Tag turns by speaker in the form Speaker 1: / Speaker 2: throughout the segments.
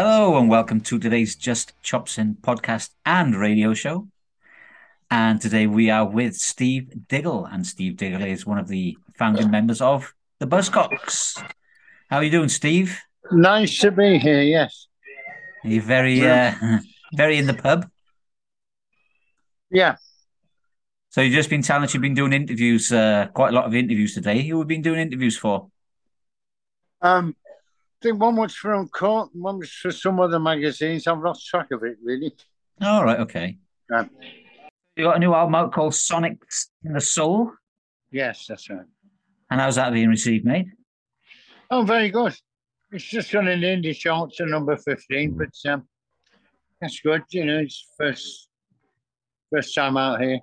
Speaker 1: Hello and welcome to today's Just Chops In podcast and radio show. And today we are with Steve Diggle, and Steve Diggle is one of the founding members of the Buzzcocks. How are you doing, Steve?
Speaker 2: Nice to be here. Yes.
Speaker 1: Are you very, uh, very in the pub?
Speaker 2: Yeah.
Speaker 1: So you've just been telling us you've been doing interviews, uh, quite a lot of interviews today. Who have been doing interviews for?
Speaker 2: Um, I think one was for Uncut, one was for some other magazines. I've lost track of it really.
Speaker 1: All right, okay. You got a new album out called Sonics in the Soul,
Speaker 2: yes, that's right.
Speaker 1: and how's that being received, mate?
Speaker 2: Oh, very good. It's just on an indie chart to number fifteen, but um, that's good. You know, it's first first time out here,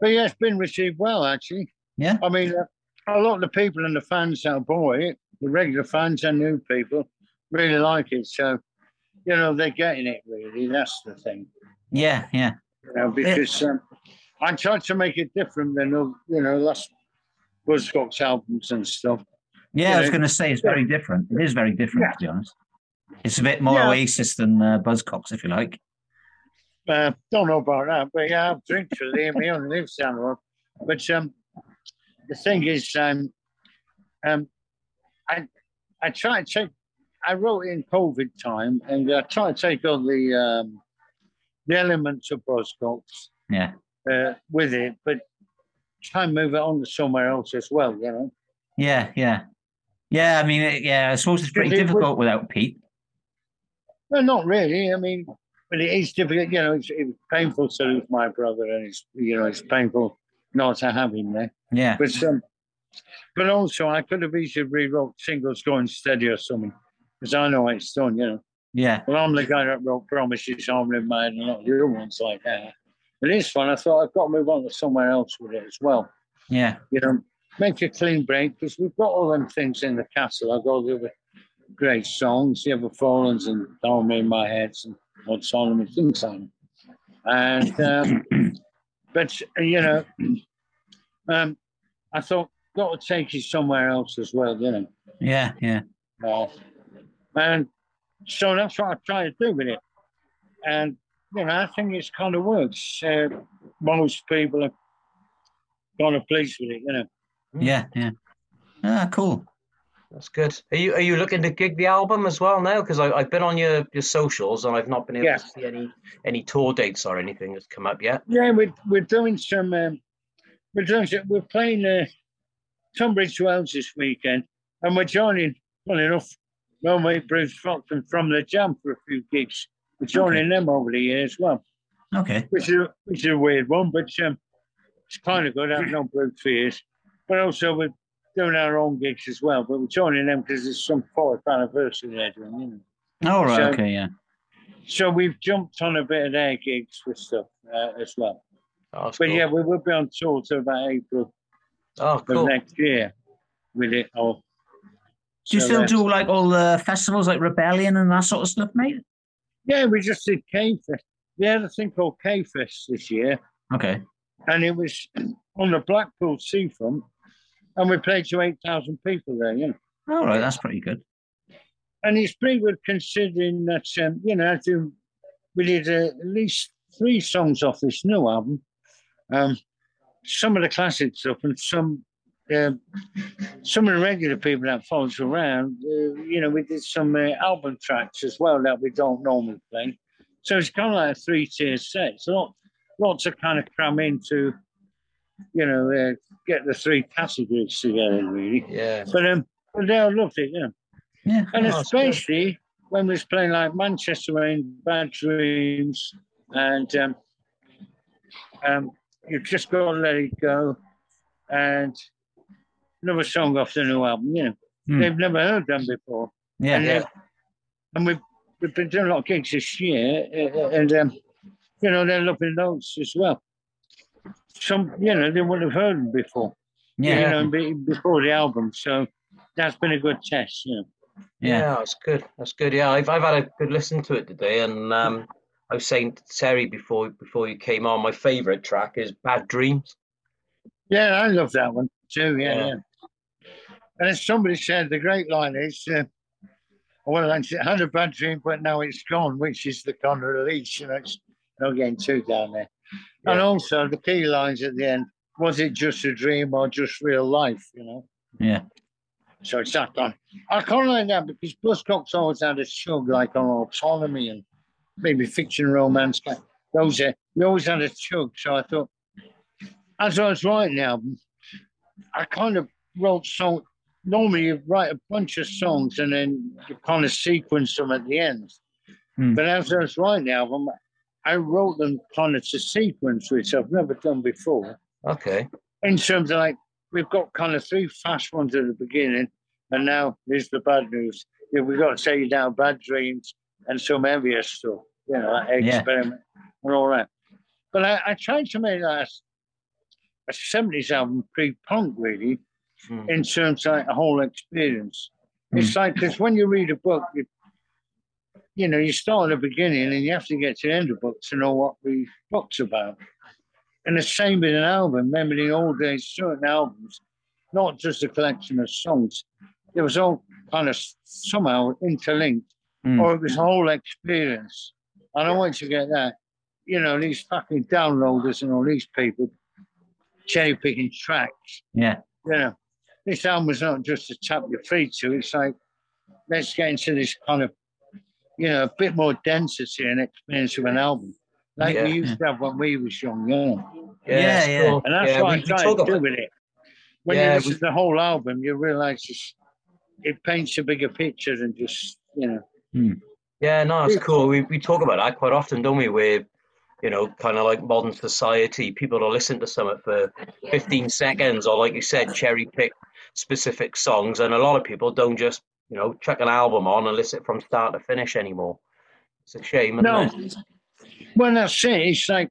Speaker 2: but yeah, it's been received well actually.
Speaker 1: Yeah.
Speaker 2: I mean, uh, a lot of the people and the fans that bought it, the regular fans and new people, really like it. So, you know, they're getting it really. That's the thing.
Speaker 1: Yeah, yeah,
Speaker 2: you know, because um, I tried to make it different than you know last Buzzcocks albums and stuff.
Speaker 1: yeah. I was going to say it's very different. It is very different,
Speaker 2: Yeah.
Speaker 1: to be honest. It's a bit more
Speaker 2: Yeah.
Speaker 1: Oasis than uh, Buzzcocks, if you like.
Speaker 2: Uh, don't know about that, but yeah, I've drinks with him. He only lives down the road. But um, the thing is, um, um, I I try to take. I wrote in COVID time, and I try to take all the um, the elements of Buzzcocks
Speaker 1: Yeah,
Speaker 2: uh, with it, but try and move it on to somewhere else as well. You know.
Speaker 1: yeah, yeah, yeah. I mean, yeah. I suppose it's pretty
Speaker 2: It would-
Speaker 1: difficult without Pete.
Speaker 2: Well, not really. I mean, but it is difficult. You know, it's, it was painful to lose my brother, and it's you know it's painful not to have him there.
Speaker 1: Yeah,
Speaker 2: But um, but also I could have easily rewrote singles going steady or something, because I know it's done. You know,
Speaker 1: yeah,
Speaker 2: well I'm the guy that wrote Promises, Harmony Mind, and a lot of the other ones like that. But this one, I thought I've got to move on to somewhere else with it as well.
Speaker 1: yeah,
Speaker 2: You know, make a clean break because we've got all them things in the catalogue, all the other great songs, The Ever Fallens and Harmony in My Heads and Autonomy, things that. And um, but you know, um, I thought got to take it somewhere else as well, you know.
Speaker 1: yeah, yeah,
Speaker 2: Uh, and so that's what I try to do with it. And you know, I think it's kind of works. Uh, most people are kind of pleased with it, you know.
Speaker 1: yeah, yeah. Ah, cool.
Speaker 3: That's good. Are you are you looking to gig the album as well now? Because I've been on your, your socials and I've not been able
Speaker 2: Yeah.
Speaker 3: to see any any tour dates or anything that's come up yet.
Speaker 2: Yeah, we're we're doing some. Um, we're doing. Some, we're playing uh, Tunbridge Wells this weekend, and we're joining. Funny enough, my mate Bruce Foxton from the Jam for a few gigs. We're joining them over the year as well,
Speaker 1: Okay.
Speaker 2: which is which is a weird one, but um, it's kind of good. I've known Bruce for years, but also we're doing our own gigs as well. But we're joining them because it's some fourth anniversary they're doing. You know.
Speaker 1: All right.
Speaker 2: So-
Speaker 1: okay. Yeah.
Speaker 2: So we've jumped on a bit of their gigs with stuff uh, as well.
Speaker 3: Oh,
Speaker 2: But
Speaker 3: cool.
Speaker 2: yeah, we will be on tour till about April.
Speaker 3: Oh, cool.
Speaker 2: next year with it all.
Speaker 1: Do you
Speaker 2: So,
Speaker 1: still
Speaker 2: uh,
Speaker 1: do like all the festivals like Rebellion and that sort of stuff, mate?
Speaker 2: Yeah, we just did K Fest. We had a thing called K Fest this year,
Speaker 1: Okay.
Speaker 2: and it was on the Blackpool seafront, and we played to 8,000 people there, you know.
Speaker 1: All right. That's pretty good.
Speaker 2: And it's pretty good considering that, um, you know, we did uh, at least three songs off this new album. Um, some of the classic stuff and some um some of the regular people that follows around. Uh, you know, we did some uh, album tracks as well that we don't normally play. So it's kind of like a three-tier set. It's a lot, lot to kind of cram into, you know, uh, get the three categories together, really.
Speaker 3: Yeah.
Speaker 2: But um, but they all loved it, yeah.
Speaker 1: Yeah.
Speaker 2: And
Speaker 3: Oh, that's good.
Speaker 2: especially when we was playing like Manchester Rain, Bad Dreams, and um, um, You've Just Got to Let It Go, and another song off the new album. You know,
Speaker 1: Hmm.
Speaker 2: they've never heard them before.
Speaker 1: Yeah.
Speaker 2: and,
Speaker 3: Yeah.
Speaker 2: and we've, we've been doing a lot of gigs this year, uh, and, um, you know, they're loving those as well. Some, you know, they wouldn't have heard them before,
Speaker 1: Yeah.
Speaker 2: you know, before the album. So that's been a good test, you know.
Speaker 3: Yeah.
Speaker 1: Yeah.
Speaker 3: that's good. That's good. Yeah, I've I've had a good listen to it today, and um, I was saying to Terry before before you came on, my favourite track is "Bad Dreams."
Speaker 2: Yeah, I love that one too. Yeah,
Speaker 3: Yeah.
Speaker 2: yeah. And as somebody said, the great line is, uh, well, I had a bad dream, but now it's gone, which is the kind of release. You know, it's not getting too down there. Yeah. And also the key lines at the end: was it just a dream or just real life? You know.
Speaker 1: Yeah.
Speaker 2: So it's that. I can't like that because Buzzcocks always had a chug like on autonomy and maybe fiction, romance. but Those are, we always had a chug. So I thought, as I was writing the album, I kind of wrote song. Normally, you write a bunch of songs and then you kind of sequence them at the end. Hmm. But as I was writing the album, I wrote them kind of to sequence, which I've never done before.
Speaker 3: Okay.
Speaker 2: In terms of like, we've got kind of three fast ones at the beginning, and now here's the bad news. Yeah, we've got to say you down bad dreams and some heavier stuff, you know, like experiment yeah. and all that. But I, I tried to make that a 70s album pre-punk really mm. in terms of like a whole experience mm. it's like because when you read a book you, you know you start at the beginning and you have to get to the end of the book to know what the book's about and the same with an album remember the old days certain albums not just a collection of songs it was all kind of somehow interlinked mm. or it was a whole experience and i want you to get that you know these fucking downloaders and all these people cherry picking tracks.
Speaker 1: Yeah.
Speaker 2: You know, this album was not just to tap your feet to. It's like let's get into this kind of, you know, a bit more density and experience of an album, like yeah. we used to have when we was young.
Speaker 1: Yeah. Yeah, yeah.
Speaker 2: And that's
Speaker 1: yeah,
Speaker 2: what I'm trying to do with it. When yeah, you listen we... to the whole album, you realise it paints a bigger picture than just, you know.
Speaker 1: Hmm.
Speaker 3: Yeah, no, it's cool. We, we talk about that quite often, don't we? Where you know, kind of like modern society. People will listen to something for 15 seconds, or like you said, cherry pick specific songs. And a lot of people don't just, you know, chuck an album on and listen from start to finish anymore. It's a shame. no. It?
Speaker 2: Well, that's it. It's like,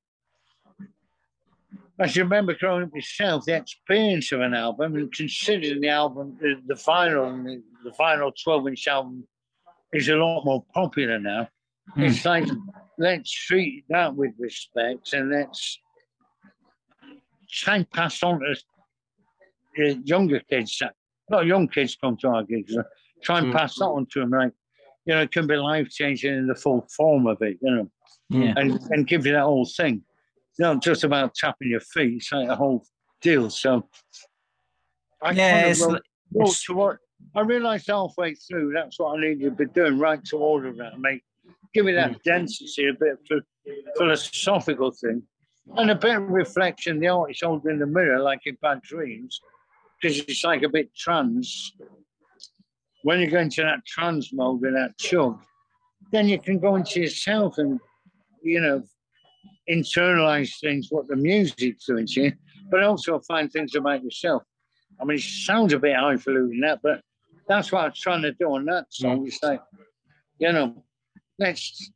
Speaker 2: I should remember growing up myself, the experience of an album and considering the album, the, the final, the, the final 12 inch album is a lot more popular now. Mm. It's like let's treat that with respect and let's try and pass on to younger kids. Not young kids come to our gigs. Try and mm. pass that on to them. Like, you know, it can be life changing in the full form of it, you know,
Speaker 1: yeah.
Speaker 2: and, and give you that whole thing. It's not just about tapping your feet, it's like a whole deal. So,
Speaker 1: I yeah, kind of wrote,
Speaker 2: wrote toward, I realized halfway through that's what I needed to be doing, right to order that, make give it that mm. density, a bit of philosophical thing, and a bit of reflection. The artist holding in the mirror, like in Bad Dreams, because it's like a bit trans. When you go into that trans mode and that chug, then you can go into yourself and, you know, internalize things, what the music's doing to you, but also find things about yourself. I mean, it sounds a bit highfalutin that, but that's what I was trying to do on that song. Mm. It's like, you know, let's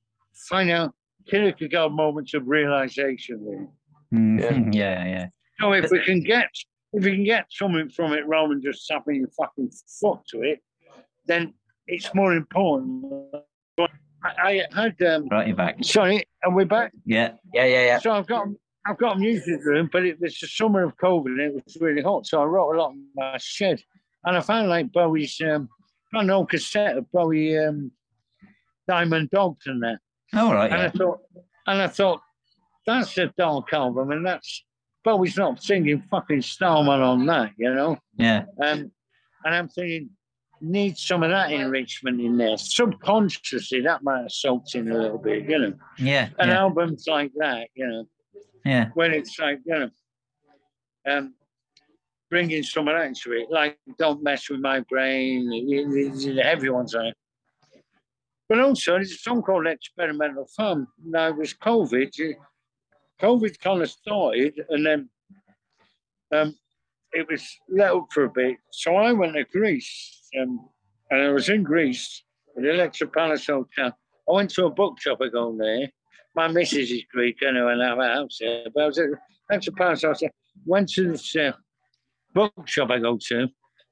Speaker 2: find out Kierkegaard moments of realization.
Speaker 1: Mm-hmm. Yeah. yeah, yeah.
Speaker 2: So if we can get if we can get something from it rather than just tapping your fucking foot to it, then it's more important. I, I had um,
Speaker 1: right, you're back.
Speaker 2: Sorry, are we back?
Speaker 1: Yeah,
Speaker 3: yeah, yeah, yeah.
Speaker 2: So I've got I've got a music room, but it was the summer of COVID and it was really hot, so I wrote a lot in my shed, and I found like Bowie's um, an old cassette of Bowie um, Diamond Dogs in there.
Speaker 1: All right.
Speaker 2: And
Speaker 1: yeah.
Speaker 2: I thought, and I thought, that's a dark album, and that's Bowie's not singing fucking Starman on that, you know.
Speaker 1: Yeah.
Speaker 2: Um, and I'm thinking, need some of that enrichment in there. Subconsciously, that might have soaked in a little bit, you know.
Speaker 1: Yeah.
Speaker 2: And
Speaker 1: yeah.
Speaker 2: albums like that, you know.
Speaker 1: Yeah.
Speaker 2: When it's like, you know, um, bringing some of that into it, like "Don't Mess with My Brain," the heavy ones on it. But also, there's a song called Experimental Farm. Now, it was COVID. COVID kind of started, and then um, it was let up for a bit. So I went to Greece, um, and I was in Greece at the Electra Palace Hotel. I went to a bookshop I go there. My missus is Greek, I know, and I have a. But I was at Electra Palace Hotel. Went to this uh, bookshop I go to,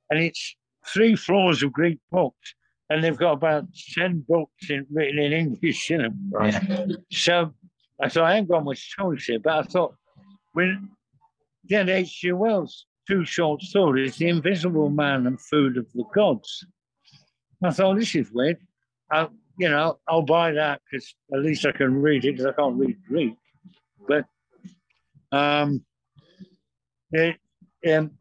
Speaker 2: and it's three floors of Greek books and they've got about 10 books in, written in English in them.
Speaker 1: Right.
Speaker 2: So I thought, I ain't got much choice here, but I thought, when then H.G. Wells' two short stories, The Invisible Man and Food of the Gods. I thought, this is weird. I, you know, I'll buy that because at least I can read it because I can't read Greek. But um, it, um,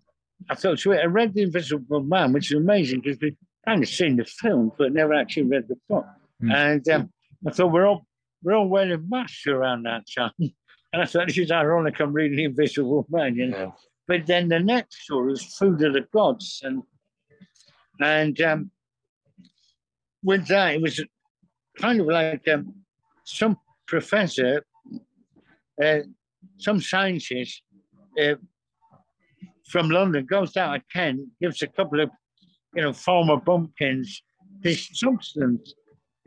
Speaker 2: I thought, sweet. I read The Invisible Man, which is amazing because we kind of seen the film, but never actually read the book. Mm. And um, I thought we're all we're all wearing masks around that time. And I thought this is ironic. I'm reading The Invisible Man, you know. Yeah. But then the next story was Food of the Gods, and and um, with that, it was kind of like um, some professor, uh, some scientist uh, from London goes down to Kent, gives a couple of, you know, former bumpkins this substance.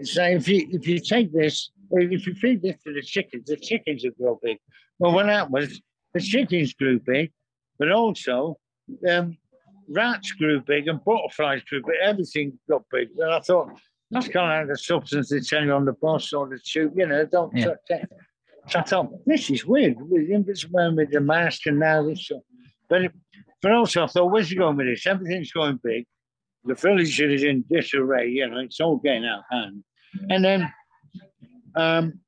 Speaker 2: So if you if you take this, if you feed this to the chickens, the chickens will grow big. Well, what happened was the chickens grew big, but also um, rats grew big and butterflies grew big. Everything got big. And I thought, that's kind of the substance they tell you on the bus or the tube, you know, don't yeah. So I thought, this is weird. This man with the mask and now this. But, but also, I thought, where's he going with this? Everything's going big. The village is in disarray, you know, it's all getting out of hand. And then um,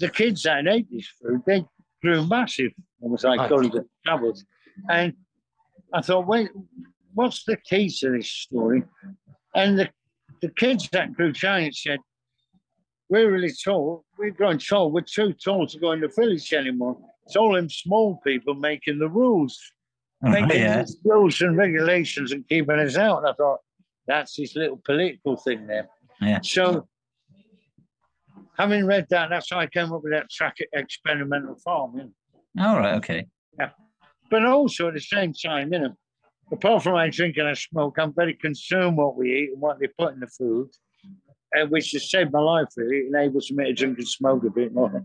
Speaker 2: the kids that ate this food, they grew massive, almost like going to travels. And I thought, wait, what's the key to this story? And the, the kids that grew giant said, we're really tall. We're growing tall. We're too tall to go in the village anymore. It's all them small people making the rules, oh, making yeah. rules and regulations and keeping us out. And I thought, that's this little political thing there.
Speaker 1: Yeah.
Speaker 2: So, having read that, that's how I came up with that track experimental farm. You
Speaker 1: know? All right. Okay.
Speaker 2: Yeah. But also at the same time, you know, apart from I drink and I smoke, I'm very concerned what we eat and what they put in the food, uh, which has saved my life really. It enables me to drink and smoke a bit more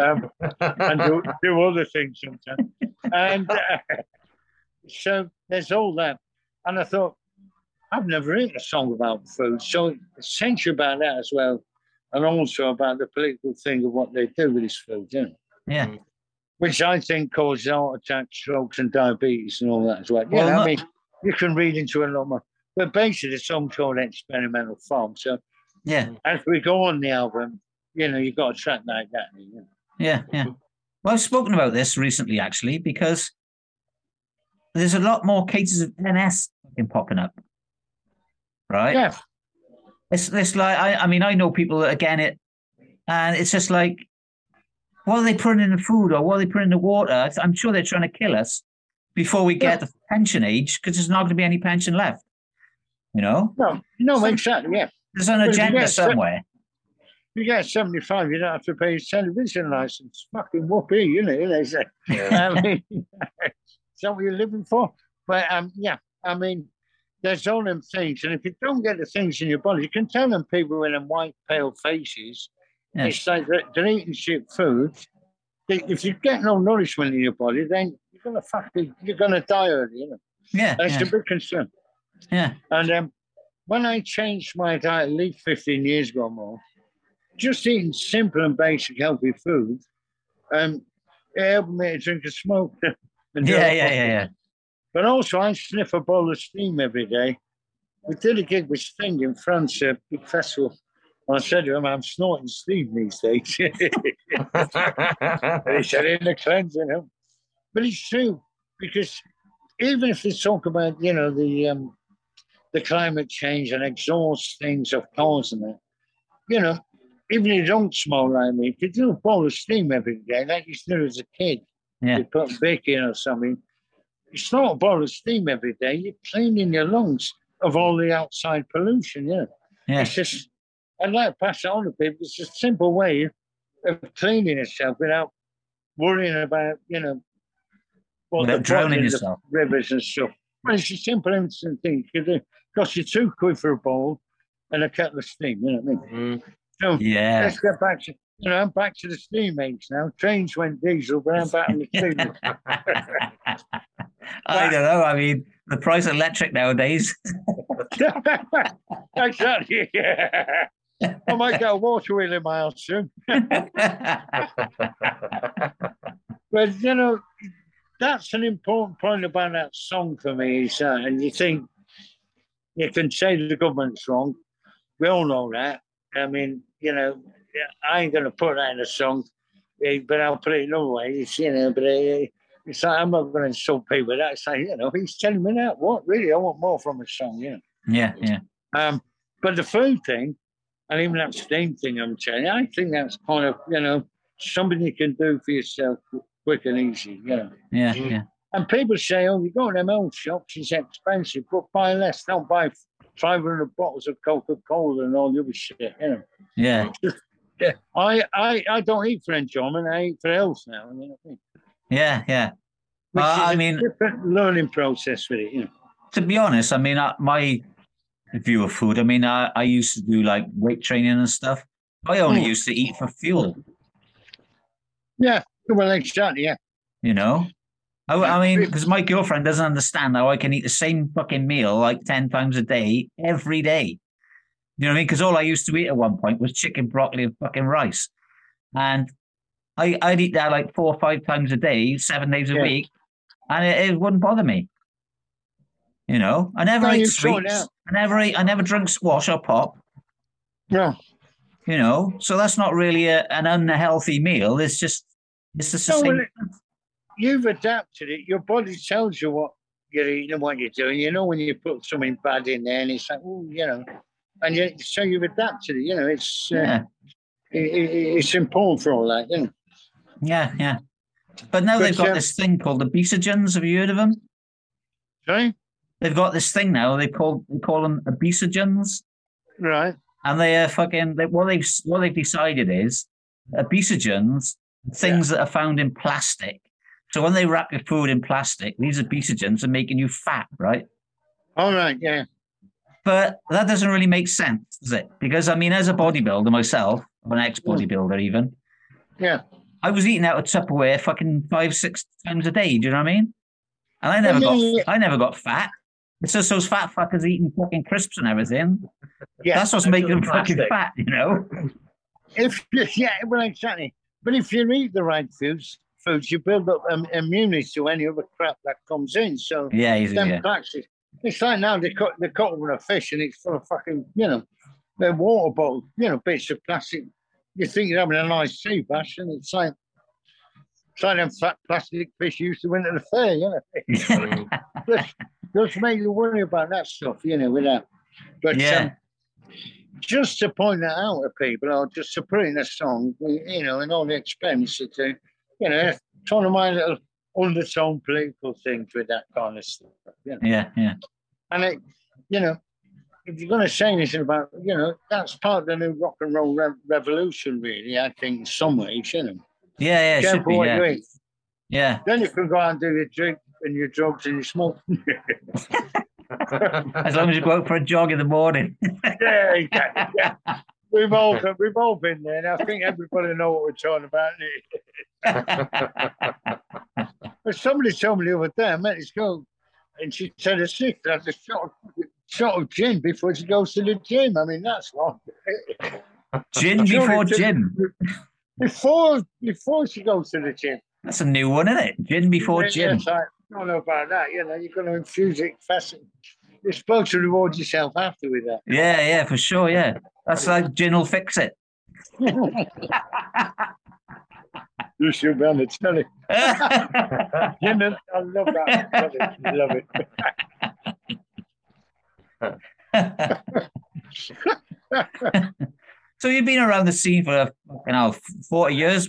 Speaker 2: um, and do, do, other things sometimes. And uh, so there's all that. And I thought, I've never written a song about food. So essential about that as well. And also about the political thing of what they do with this food. You know?
Speaker 1: Yeah.
Speaker 2: Which I think causes heart attacks, strokes, and diabetes and all that as well. Yeah, well, I mean, you can read into a lot more. But basically, it's some called experimental farm. So,
Speaker 1: yeah,
Speaker 2: as we go on the album, you know, you've got a track like that. You know?
Speaker 1: Yeah, yeah. Well, I've spoken about this recently, actually, because there's a lot more cases of NS popping up, right?
Speaker 2: Yeah.
Speaker 1: It's, it's like, I, I mean, I know people that, again, it, and it's just like, what are they putting in the food or what are they putting in the water? I'm sure they're trying to kill us before we get yeah. the pension age because there's not going to be any pension left. You know?
Speaker 2: No, no, so exactly. Yeah.
Speaker 1: There's an agenda somewhere.
Speaker 2: you get 75, you don't have to pay your television license. Fucking whoopee, you know, they say. Yeah. I mean, is that what you're living for? But um, yeah, I mean, there's all them things. And if you don't get the things in your body, you can tell them people with them white, pale faces yeah. It's like they're eating shit food. If you get no nourishment in your body, then you're gonna fucking you're gonna die early. You know.
Speaker 1: Yeah,
Speaker 2: that's
Speaker 1: yeah.
Speaker 2: a big concern.
Speaker 1: Yeah.
Speaker 2: And um, when I changed my diet, at least 15 years ago more, just eating simple and basic healthy food, um, it helped me to drink and smoke.
Speaker 1: and yeah, yeah, yeah, yeah.
Speaker 2: But also, I sniff a bowl of steam every day. We did a gig with Sting in France, a big festival. I said to him, I'm snorting steam these days. he said, in the cleansing him. But it's true, because even if they talk about, you know, the um, the climate change and exhaust things of cars and that, you know, even if you don't smoke like me, if you do a bowl of steam every day, like you do as a kid,
Speaker 1: yeah.
Speaker 2: you put bacon or something, you snort a bowl of steam every day, you're cleaning your lungs of all the outside pollution, yeah.
Speaker 1: yeah.
Speaker 2: It's just I'd like to pass it on to people. It's a simple way of cleaning yourself without worrying about, you know,
Speaker 1: what without drowning yourself.
Speaker 2: rivers and stuff. Well, it's a simple, instant thing. It costs you two quid for a bowl and a kettle of steam, you know what I mean?
Speaker 1: Mm. So yeah.
Speaker 2: let's get back to, you know, I'm back to the steam age now. Trains went diesel, but I'm back on the steam.
Speaker 1: I don't know. I mean, the price of electric nowadays.
Speaker 2: exactly. Yeah. I might get a water wheel in my house soon. but you know, that's an important point about that song for me. Is, uh, and you think you can say the government's wrong, we all know that. I mean, you know, I ain't gonna put that in a song, eh, but I'll put it another way. It's, you know, but uh, it's like I'm not gonna insult people with that. It's like, you know, he's telling me that. What really? I want more from a song, you know.
Speaker 1: Yeah, yeah.
Speaker 2: Um, but the food thing, and even that steam thing, I'm telling you, I think that's kind of, you know, something you can do for yourself quick and easy, you know.
Speaker 1: Yeah,
Speaker 3: Mm.
Speaker 1: yeah.
Speaker 2: And people say, oh, you go to them old shops, it's expensive, but buy less. Don't buy 500 bottles of Coca Cola and all the other shit, you know.
Speaker 1: Yeah,
Speaker 2: Yeah, I, I, I don't eat for enjoyment, I eat for health now. You know,
Speaker 1: yeah, yeah.
Speaker 2: which
Speaker 1: Uh,
Speaker 2: is
Speaker 1: I
Speaker 2: a
Speaker 1: mean-
Speaker 2: different learning process with it, you know.
Speaker 1: To be honest, I mean, I, my view of food, I mean, I, I used to do like weight training and stuff. I only
Speaker 2: Mm.
Speaker 1: used to eat for fuel,
Speaker 2: Yeah, well, exactly, yeah.
Speaker 1: you know? I, I mean, because my girlfriend doesn't understand how I can eat the same fucking meal like 10 times a day, every day. You know what I mean? Because all I used to eat at one point was chicken, broccoli, and fucking rice. And I, I'd eat that like four or five times a day, seven days a
Speaker 2: Yeah.
Speaker 1: week, and it, it wouldn't bother me. You know, I never
Speaker 2: No,
Speaker 1: ate
Speaker 2: you sort it
Speaker 1: sweets. I never ate, I never drank squash or pop.
Speaker 2: Yeah.
Speaker 1: You know, so that's not really a, an unhealthy meal. It's just, it's just the
Speaker 2: No,
Speaker 1: same.
Speaker 2: well, it- you've adapted it. Your body tells you what you're eating and what you're doing. You know when you put something bad in there, and it's like, oh, you know, and you, so you've adapted it. You know, it's uh,
Speaker 1: yeah,
Speaker 2: it, it, it's important for all that. You know,
Speaker 1: yeah, yeah. But now
Speaker 2: But,
Speaker 1: they've got
Speaker 2: um,
Speaker 1: this thing called obesogens. Have you heard of them?
Speaker 2: sorry,
Speaker 1: They've got this thing now. They call they call them obesogens,
Speaker 2: right?
Speaker 1: and they are fucking. They, what they've what they've decided is obesogens, things that are found in plastic. So when they wrap your food in plastic, these obesogens are making you fat, right?
Speaker 2: All right, yeah,
Speaker 1: But that doesn't really make sense, does it? Because I mean, as a bodybuilder myself, or an ex-bodybuilder even,
Speaker 2: yeah.
Speaker 1: I was eating out of Tupperware fucking five, six times a day. Do you know what I mean? And I never
Speaker 2: Yeah,
Speaker 1: got,
Speaker 2: yeah, yeah.
Speaker 1: I never got fat. It's just those fat fuckers eating fucking crisps and everything.
Speaker 2: Yeah,
Speaker 1: That's what's making them
Speaker 3: doing
Speaker 1: fucking fat, you know?
Speaker 2: if yeah, well, exactly. But if you eat the right foods, foods, you build up um, immunity to any other crap that comes in. So
Speaker 1: Yeah, easy,
Speaker 2: them
Speaker 1: yeah.
Speaker 2: It's like now they cut they cut over a fish and it's full of fucking you know, they're water bottles, you know, bits of plastic. You think you're having a nice sea bash, and it's like them fat plastic fish used to win at the fair, you know. Just, just make you worry about that stuff, you know, with that. But
Speaker 1: Yeah.
Speaker 2: um, just to point that out to people, or just to put in a song, you know, and all the experiments to do, you know, it's one of my little undertone political things with that kind of stuff. You know?
Speaker 1: yeah, yeah.
Speaker 2: And it, you know, if you're going to say anything about, you know, that's part of the new rock and roll re- revolution, really. I think in some ways, you know.
Speaker 1: Yeah, yeah,
Speaker 2: Careful
Speaker 1: be,
Speaker 2: what
Speaker 1: yeah.
Speaker 2: you eat.
Speaker 1: Yeah.
Speaker 2: Then you can go out and do your drink and your drugs and your smoke.
Speaker 1: As long as you go out for a jog in the morning.
Speaker 2: yeah, exactly. Yeah. We've all we've all been there, and I think everybody know what we're talking about. But somebody told me the other day, I met this girl, and she said her sister has a shot of, shot of gin before she goes to the gym. I mean, that's wrong.
Speaker 1: Gin before gym.
Speaker 2: Before before she goes to the gym.
Speaker 1: That's a new one, isn't it? Gin before
Speaker 2: Yeah,
Speaker 1: gym.
Speaker 2: Yes, I don't know about that. You know, you're going to infuse it fast. You're supposed to reward yourself after with that.
Speaker 1: Yeah, yeah, for sure. Yeah. That's like gin will fix it.
Speaker 2: You should be on the telly. You know, I love that. Love it. Love it.
Speaker 1: So you've been around the scene for you know forty years.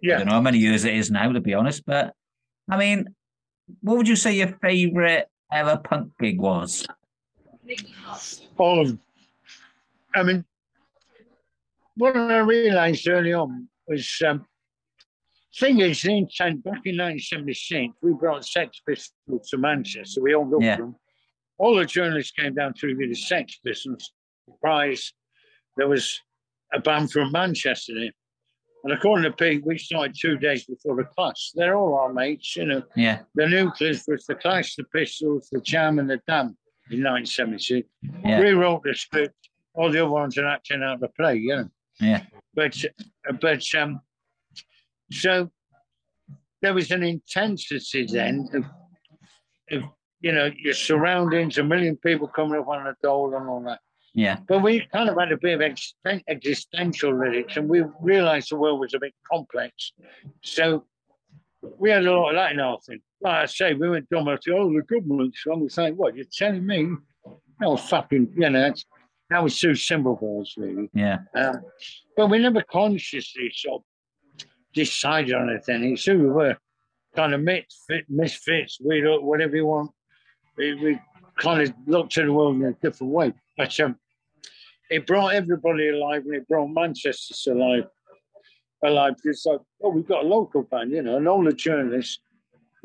Speaker 2: Yeah, I
Speaker 1: don't know how many years it is now, to be honest. But I mean, what would you say your favourite ever punk gig was?
Speaker 2: all of them. I mean, what I realised early on was, um, thing is, the intent back in 1976, we brought Sex Pistols to Manchester. We all looked
Speaker 1: Yeah.
Speaker 2: them. All the journalists came down to review the Sex Pistols. Surprise, there was a band from Manchester there. And according to Pete, we started two days before the Clash. They're all our mates, you know.
Speaker 1: Yeah,
Speaker 2: The nucleus was the Clash, the Pistols, the Jam, and the Damned in 1976
Speaker 1: yeah,
Speaker 2: rewrote the script. All the other ones are acting out the play, you know.
Speaker 1: yeah,
Speaker 2: But but um, so there was an intensity then of, of you know your surroundings, a million people coming up on the dole and all that.
Speaker 1: Yeah.
Speaker 2: But we kind of had a bit of existen- existential lyrics, and we realised the world was a bit complex. So we had a lot of that in our thing. Like I say, we went dumb and said, oh, the government's wrong. We saying, what, you're telling me? No, fucking, you know, that's, that was too simple for us, really.
Speaker 1: Yeah.
Speaker 2: Um, but we never consciously sort of decided on anything. It's who we were, kind of misfit, misfits, we do whatever you want. We, we kind of looked at the world in a different way. But um, it brought everybody alive and it brought Manchester alive. Alive. It's like, oh, we've got a local band, you know, and all the journalists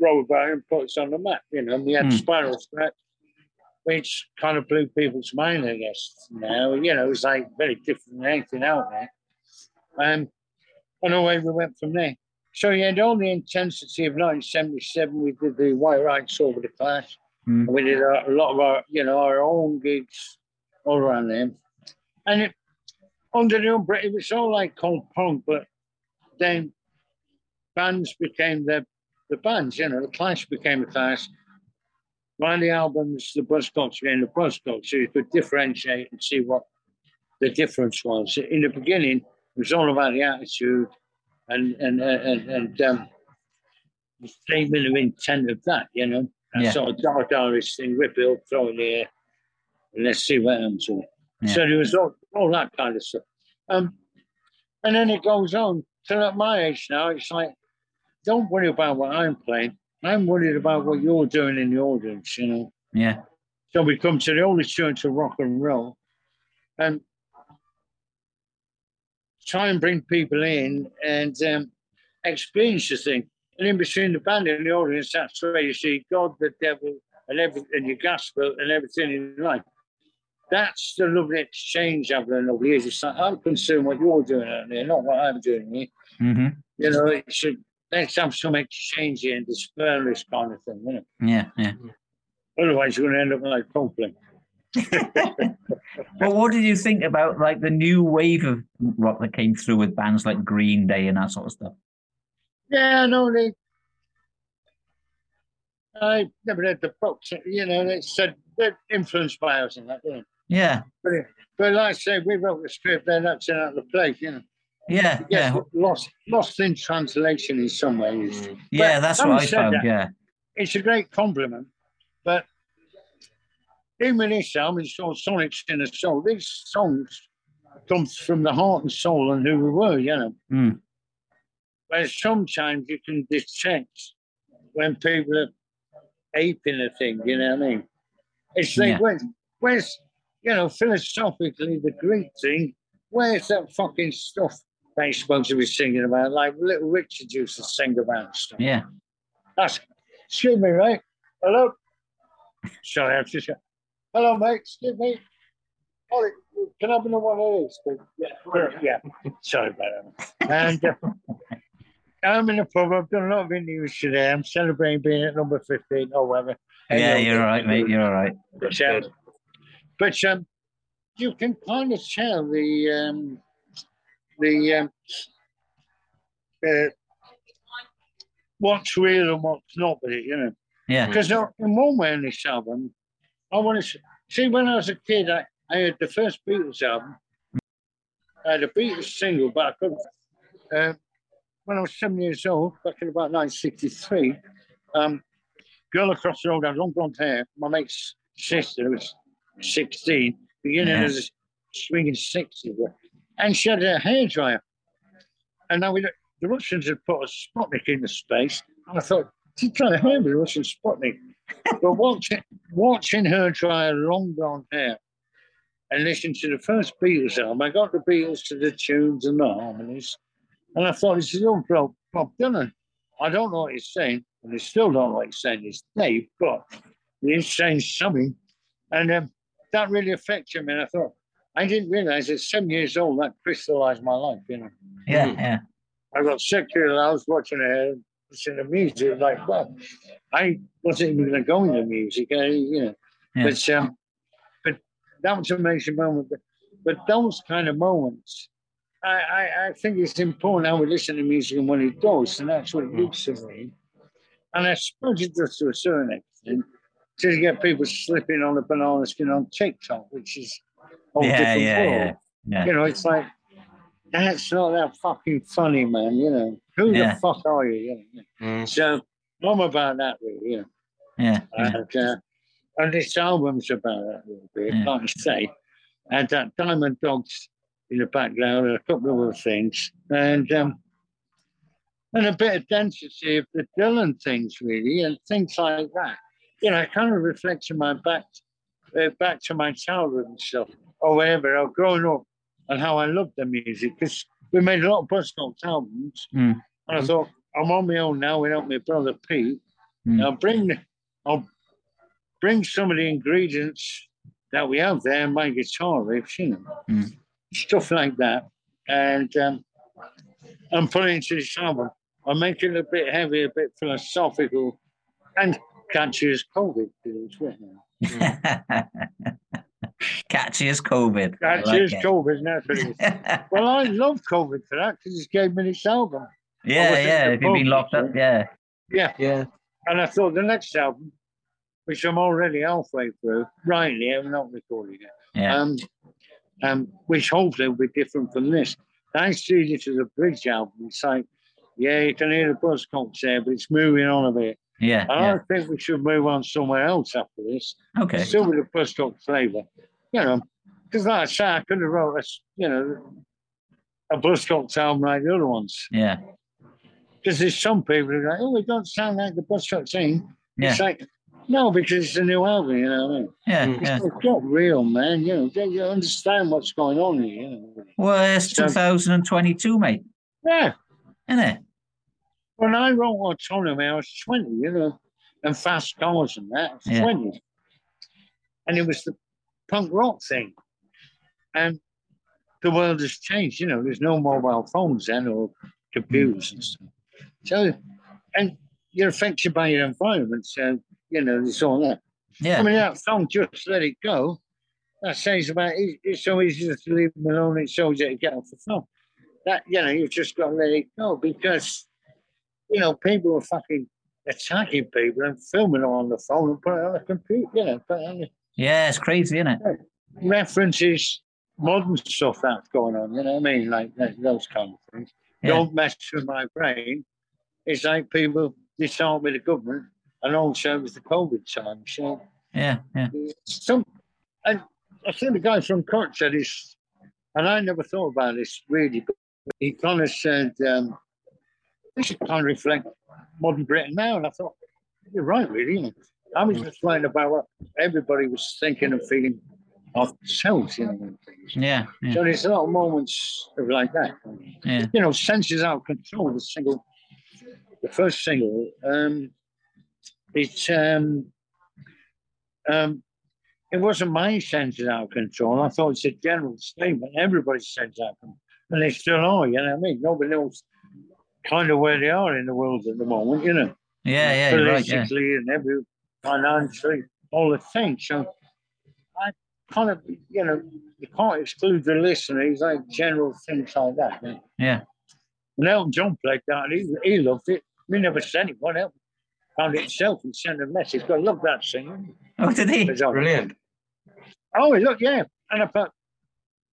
Speaker 2: wrote about it and put us on the map, you know, and we had
Speaker 1: Hmm.
Speaker 2: Spiral Scratch, which kind of blew people's mind, I guess. Now, you know, it was like very different than anything out there. Um, and away we went from there. So you had all the intensity of 1977. We did the White Rights over the clash.
Speaker 1: Mm.
Speaker 2: We did a, a lot of our, you know, our own gigs all around them. And it, under the umbrella, it was all like cold punk, but then bands became the, the bands, you know, the Clash became the Clash. One of the albums, the Buzzcocks became the Buzzcocks, so you could differentiate and see what the difference was. In the beginning, it was all about the attitude and and and, and um, the statement of intent of that, you know. That
Speaker 1: Yeah.
Speaker 2: sort of dark Irish thing, rip it up, throw it in the air, and let's see what happens with it.
Speaker 1: Yeah.
Speaker 2: So there was all, all that kind of stuff. Um, and then it goes on till at my age now, it's like, don't worry about what I'm playing. I'm worried about what you're doing in the audience, you know.
Speaker 1: Yeah.
Speaker 2: So we come to the only church of rock and roll and try and bring people in and um, experience the thing. And in between the band and the audience, that's where you see God, the devil, and everything, and your gospel and everything in life. That's the lovely exchange I've learned over the years. It's like, I'm concerned what you're doing out there, not what I'm doing here.
Speaker 1: hmm
Speaker 2: You know, it should, let's have some exchange here and dispel this kind of thing, you know.
Speaker 1: Yeah. Yeah.
Speaker 2: Otherwise, you're going to end up like Copeland.
Speaker 1: Well, what did you think about like the new wave of rock that came through with bands like Green Day and that sort of stuff?
Speaker 2: Yeah, no, they. I never read the books. You know, they said they're influenced by us and that. You know.
Speaker 1: Yeah.
Speaker 2: But, but like I say, we wrote the script, then that's out of the place. You know,
Speaker 1: Yeah.
Speaker 2: yes,
Speaker 1: Yeah.
Speaker 2: lost lost in translation in some ways.
Speaker 3: Mm.
Speaker 1: Yeah.
Speaker 2: But
Speaker 1: That's what I
Speaker 2: said
Speaker 1: found.
Speaker 2: that-
Speaker 1: Yeah.
Speaker 2: It's a great compliment, but even with this album, it's called Sonics in a Soul. These songs come from the heart and soul and who we were. You know.
Speaker 1: Mm.
Speaker 2: Whereas sometimes you can detect when people are aping a thing, you know what I mean? It's like,
Speaker 1: Yeah.
Speaker 2: where's, where's, you know, philosophically, the Greek thing, where's that fucking stuff that you're supposed to be singing about? Like Little Richard used to sing about stuff.
Speaker 1: Yeah.
Speaker 2: That's, excuse me, right? Hello? Sorry, I'm just, hello, mate, excuse me. Ollie, can I have another one of these? please? Yeah, yeah. Sorry about that. And uh, I'm in the pub. I've done a lot of interviews today. I'm celebrating being at number 15 or whatever.
Speaker 1: Yeah.
Speaker 2: Anyway,
Speaker 1: You're all right, mate. You're all right.
Speaker 2: But, um, but um, you can kind of tell the um, the um, uh, what's real and what's not with it, you know.
Speaker 1: Yeah.
Speaker 2: Because in one way on this album, I want to see when I was a kid, I, I had the first Beatles album. I had a Beatles single, but I couldn't. Uh, when I was seven years old, back in about 1963, um, girl across the road had long blonde hair. My mate's sister was 16, beginning
Speaker 1: Yeah.
Speaker 2: of the swinging 60s. And she had a hairdryer. And now we, the Russians had put a Sputnik into space. And I thought, she's trying to hair me, Russian Sputnik. but watching, watching her dry her long blonde hair and listening to the first Beatles album, I got the Beatles to the tunes and the harmonies. And I thought, this is all Bob, Bob Dylan. I don't know what he's saying, and I still don't know what he's saying. It's Dave, but he's saying something. And um, that really affected me. And I thought, I didn't realize at seven years old that crystallized my life, you know.
Speaker 1: Yeah.
Speaker 3: Mm.
Speaker 1: Yeah.
Speaker 2: I got secular. I was watching it, listening to music. Like, well, I wasn't even going to go into music. I, you know,
Speaker 1: Yeah.
Speaker 2: but um, but that was an amazing moment. But, but those kind of moments, I, I, I think it's important how we listen to music and when it does, and that's what it used to me. And I suppose it does to a certain extent to get people slipping on a banana skin on TikTok, which is or
Speaker 1: Yeah,
Speaker 2: different
Speaker 1: yeah,
Speaker 2: world.
Speaker 1: yeah, yeah.
Speaker 2: You know, it's like that's not that fucking funny, man. You know, who
Speaker 1: Yeah.
Speaker 2: the fuck are you? you know?
Speaker 3: Mm.
Speaker 2: So I'm about that, really. You know.
Speaker 1: Yeah, yeah.
Speaker 2: And, uh, and this album's about that a little bit,
Speaker 1: Yeah.
Speaker 2: like I say. And that Diamond Dogs in the background and a couple of other things. And um, and a bit of density of the Dylan things, really, and things like that. You know, it kind of reflects in my back, uh, back to my childhood and stuff, or wherever, or growing up, and how I loved the music. Because we made a lot of Buzzcocks albums,
Speaker 1: Mm.
Speaker 2: and I thought, I'm on my own now without my brother Pete.
Speaker 1: Mm.
Speaker 2: I'll bring I'll bring some of the ingredients that we have there my guitar riffs, you know,
Speaker 1: Mm.
Speaker 2: stuff like that, and um, and put it into this album. I'll make it a bit heavy, a bit philosophical, and catchy as COVID is, you know.
Speaker 1: Catchy as COVID.
Speaker 2: Catchy
Speaker 1: like
Speaker 2: as
Speaker 1: it.
Speaker 2: COVID, that's what it is. Well, I love COVID for that because it gave me this album.
Speaker 1: yeah,
Speaker 2: was
Speaker 1: yeah.
Speaker 2: the
Speaker 1: If you've been locked up, yeah.
Speaker 2: Yeah,
Speaker 3: Yeah.
Speaker 2: and I thought the next album, which I'm already halfway through, rightly, I'm not recording it.
Speaker 1: Yeah.
Speaker 2: um, um, which hopefully will be different from this. I see this as a bridge album. It's like, yeah, you can hear the Buzzcocks there, but it's moving on a bit.
Speaker 1: Yeah.
Speaker 2: And
Speaker 1: yeah.
Speaker 2: I think we should move on somewhere else after this,
Speaker 1: Okay.
Speaker 2: still with the Buzzcock flavour, you know. Because like I say, I could have wrote a, s- you know, a Buzzcocks album like the other ones.
Speaker 1: Yeah.
Speaker 2: Because there's some people who are like, oh, it don't sound like the bus Buzzcocks thing.
Speaker 1: Yeah.
Speaker 2: It's like, no, because it's a new album, you know what I mean?
Speaker 1: Yeah.
Speaker 3: Mm.
Speaker 1: Yeah.
Speaker 2: It's not real, man. You know, you- you understand what's going on here, you know.
Speaker 1: Well, it's
Speaker 2: So-
Speaker 1: 2022, mate.
Speaker 2: Yeah.
Speaker 1: Isn't it?
Speaker 2: When I wrote Autonomy, I was 20, you know, and Fast Cars and that,
Speaker 1: Yeah.
Speaker 2: 20. And it was the punk rock thing. And the world has changed, you know, there's no mobile phones then or computers and stuff. So, and you're affected by your environment. So, you know, it's all that.
Speaker 1: Yeah.
Speaker 2: I mean, that song, Just Let It Go, that says about it, it's so easy to leave them alone, it's so easy to get off the phone. That, you know, you've just got to let it go because, you know, people are fucking attacking people and filming them on the phone and putting it on the computer, you know, on the
Speaker 1: Yeah. It's crazy, isn't it?
Speaker 2: references modern stuff that's going on, you know what I mean? Like those kind of things.
Speaker 1: Yeah.
Speaker 2: Don't mess with my brain. It's like people disarm with the government and also with the COVID time. So,
Speaker 1: Yeah. Yeah.
Speaker 2: some and I think the guy from Kurt said this, and I never thought about this really, but he kind of said um, this should kind of reflect modern Britain now, and I thought you're right, really. I was just writing about what everybody was thinking and feeling of themselves, you know.
Speaker 1: Yeah. Yeah.
Speaker 2: So there's a lot of moments of like that.
Speaker 1: Yeah.
Speaker 2: You know, senses out of control. The single, the first single, um, it's um, um, it wasn't my senses out of control. I thought it's a general statement. Everybody's senses out of control, and they still are. You know what I mean? Nobody knows kind of where they are in the world at the moment. You know,
Speaker 1: Yeah. Yeah. You're right. Yeah.
Speaker 2: politically and every financially, all the things. So I kind of, you know, you can't exclude the listeners, like general things like that. yeah.
Speaker 1: Yeah.
Speaker 2: And Elton John played that, he, he loved it. We never said it. What else? Found it himself and sent a message. I love that singing.
Speaker 1: Oh, did he?
Speaker 3: Brilliant.
Speaker 2: Oh, look, yeah. And I thought,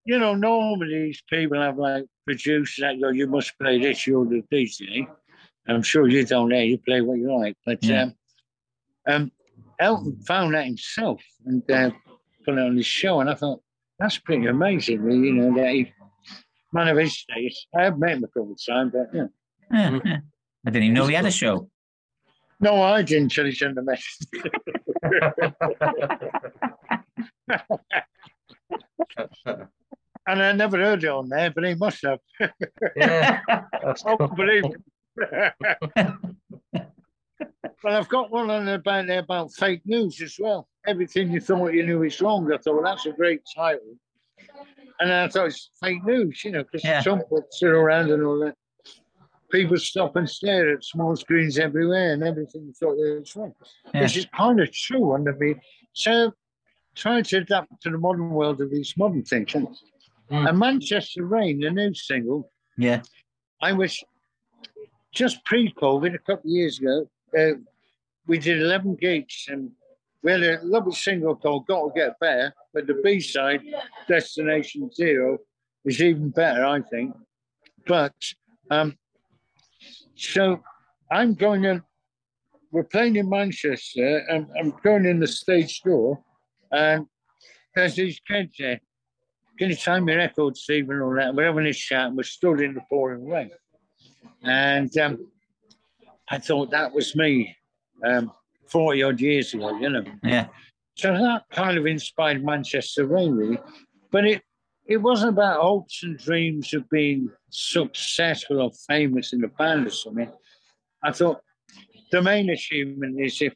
Speaker 2: you know, normally these people have like producers that go, you must play this, you're the DJ. I'm sure you don't know, you play what you like. But
Speaker 1: Yeah.
Speaker 2: um, um, Elton found that himself and uh, put it on his show. And I thought, that's pretty amazing, really, you know, that he, man of his status. I have met him a couple of times, but yeah.
Speaker 1: Yeah, yeah. I didn't even know he had a show.
Speaker 2: No, I didn't until he sent the message. and I never heard it on there, but he must have.
Speaker 3: Yeah. That's
Speaker 2: Oh,
Speaker 3: cool.
Speaker 2: believe me. Well, I've got one on about there about fake news as well. Everything you thought you knew is wrong. I thought, well, that's a great title. And I thought it's fake news, you know, because
Speaker 1: Yeah.
Speaker 2: Trump would sit around and all that. People stop and stare at small screens everywhere and everything you thought it was wrong.
Speaker 1: Yeah.
Speaker 2: Which is kind of true under me. So trying to adapt to the modern world of these modern things. And,
Speaker 3: Mm.
Speaker 2: and Manchester Rain, the new single,
Speaker 1: Yeah.
Speaker 2: I was just pre-COVID a couple of years ago. Uh, we did eleven gigs, and we had a lovely single called Got to Get Better, but the B side, Destination Zero, is even better, I think. But um, so I'm going in, we're playing in Manchester, and I'm going in the stage door, and there's these kids there. Can you time your record, Stephen, and all that? We're having a chat, and we're stood in the pouring rain. And um, I thought that was me um, 40 odd years ago, you know.
Speaker 1: Yeah.
Speaker 2: So that kind of inspired Manchester really. But it it wasn't about hopes and dreams of being successful or famous in the band or something. I thought the main achievement is if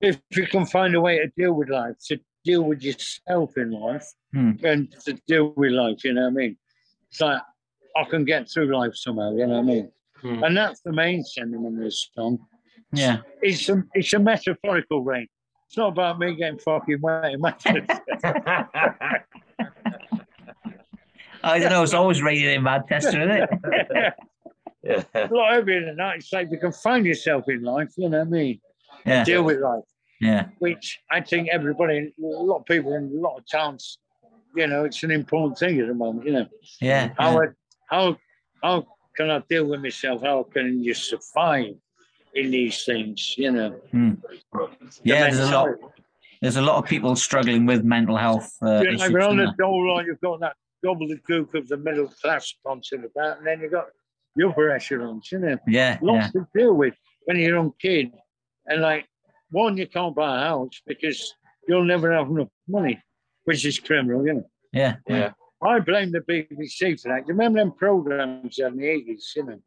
Speaker 2: if you can find a way to deal with life, to deal with yourself in life
Speaker 1: Hmm.
Speaker 2: and to deal with life, you know what I mean? It's like I can get through life somehow, you know what I mean?
Speaker 3: Hmm.
Speaker 2: And that's the main sentiment of this song.
Speaker 1: Yeah.
Speaker 2: It's a it's a metaphorical rain. It's not about me getting fucking wet in Manchester.
Speaker 1: I don't know. It's always raining in Manchester, isn't it?
Speaker 3: yeah.
Speaker 2: a lot heavier than that. It's like you can find yourself in life, you know what I mean?
Speaker 1: Yeah.
Speaker 2: Deal with life,
Speaker 1: Yeah.
Speaker 2: which I think everybody, a lot of people in a lot of towns, you know, it's an important thing at the moment, you know.
Speaker 1: Yeah.
Speaker 2: How,
Speaker 1: Yeah.
Speaker 2: I, how, how can I deal with myself? How can you survive in these things, you know? The
Speaker 1: Yeah, there's a lot. There's a lot of people struggling with mental health uh,
Speaker 2: You know,
Speaker 1: issues.
Speaker 2: you're on the dole line, you've got that gobbledygook of the middle class sponsored about, and then you've got the upper echelons, you know.
Speaker 1: Yeah, yeah,
Speaker 2: lots to deal with when you're a young kid. And like, one, you can't buy a house because you'll never have enough money, which is criminal, you know.
Speaker 1: yeah,
Speaker 3: Yeah.
Speaker 2: I blame the BBC for that. Do you remember them programs in the 80s, you know?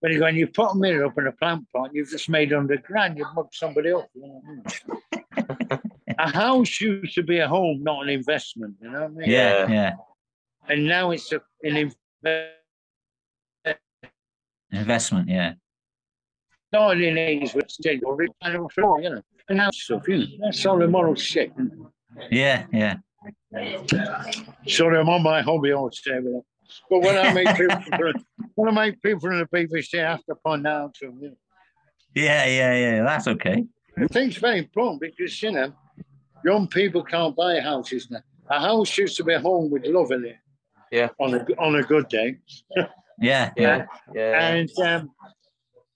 Speaker 2: When you go and you put a mirror up in a plant pot, you've just made under grand, you've mugged somebody up. You know what I mean? a house used to be a home, not an investment, you know what I mean?
Speaker 1: yeah,
Speaker 3: Yeah.
Speaker 1: yeah.
Speaker 2: And now it's a, an investment.
Speaker 1: Investment, yeah,
Speaker 2: Not in the 80s, but still, or it's kind floor, you know, and that stuff, you know. That's all the moral shit.
Speaker 1: yeah, yeah.
Speaker 2: Sorry, I'm on my hobby all the time. But when I make people, when I make people from the BBC, I have to point out to them. You know.
Speaker 1: Yeah, yeah, yeah. That's okay.
Speaker 2: I think it's very important because you know, young people can't buy houses now. A house used to be a home with love in it.
Speaker 3: Yeah.
Speaker 2: On a on a good day,
Speaker 1: Yeah,
Speaker 3: Yeah. Yeah.
Speaker 2: and um,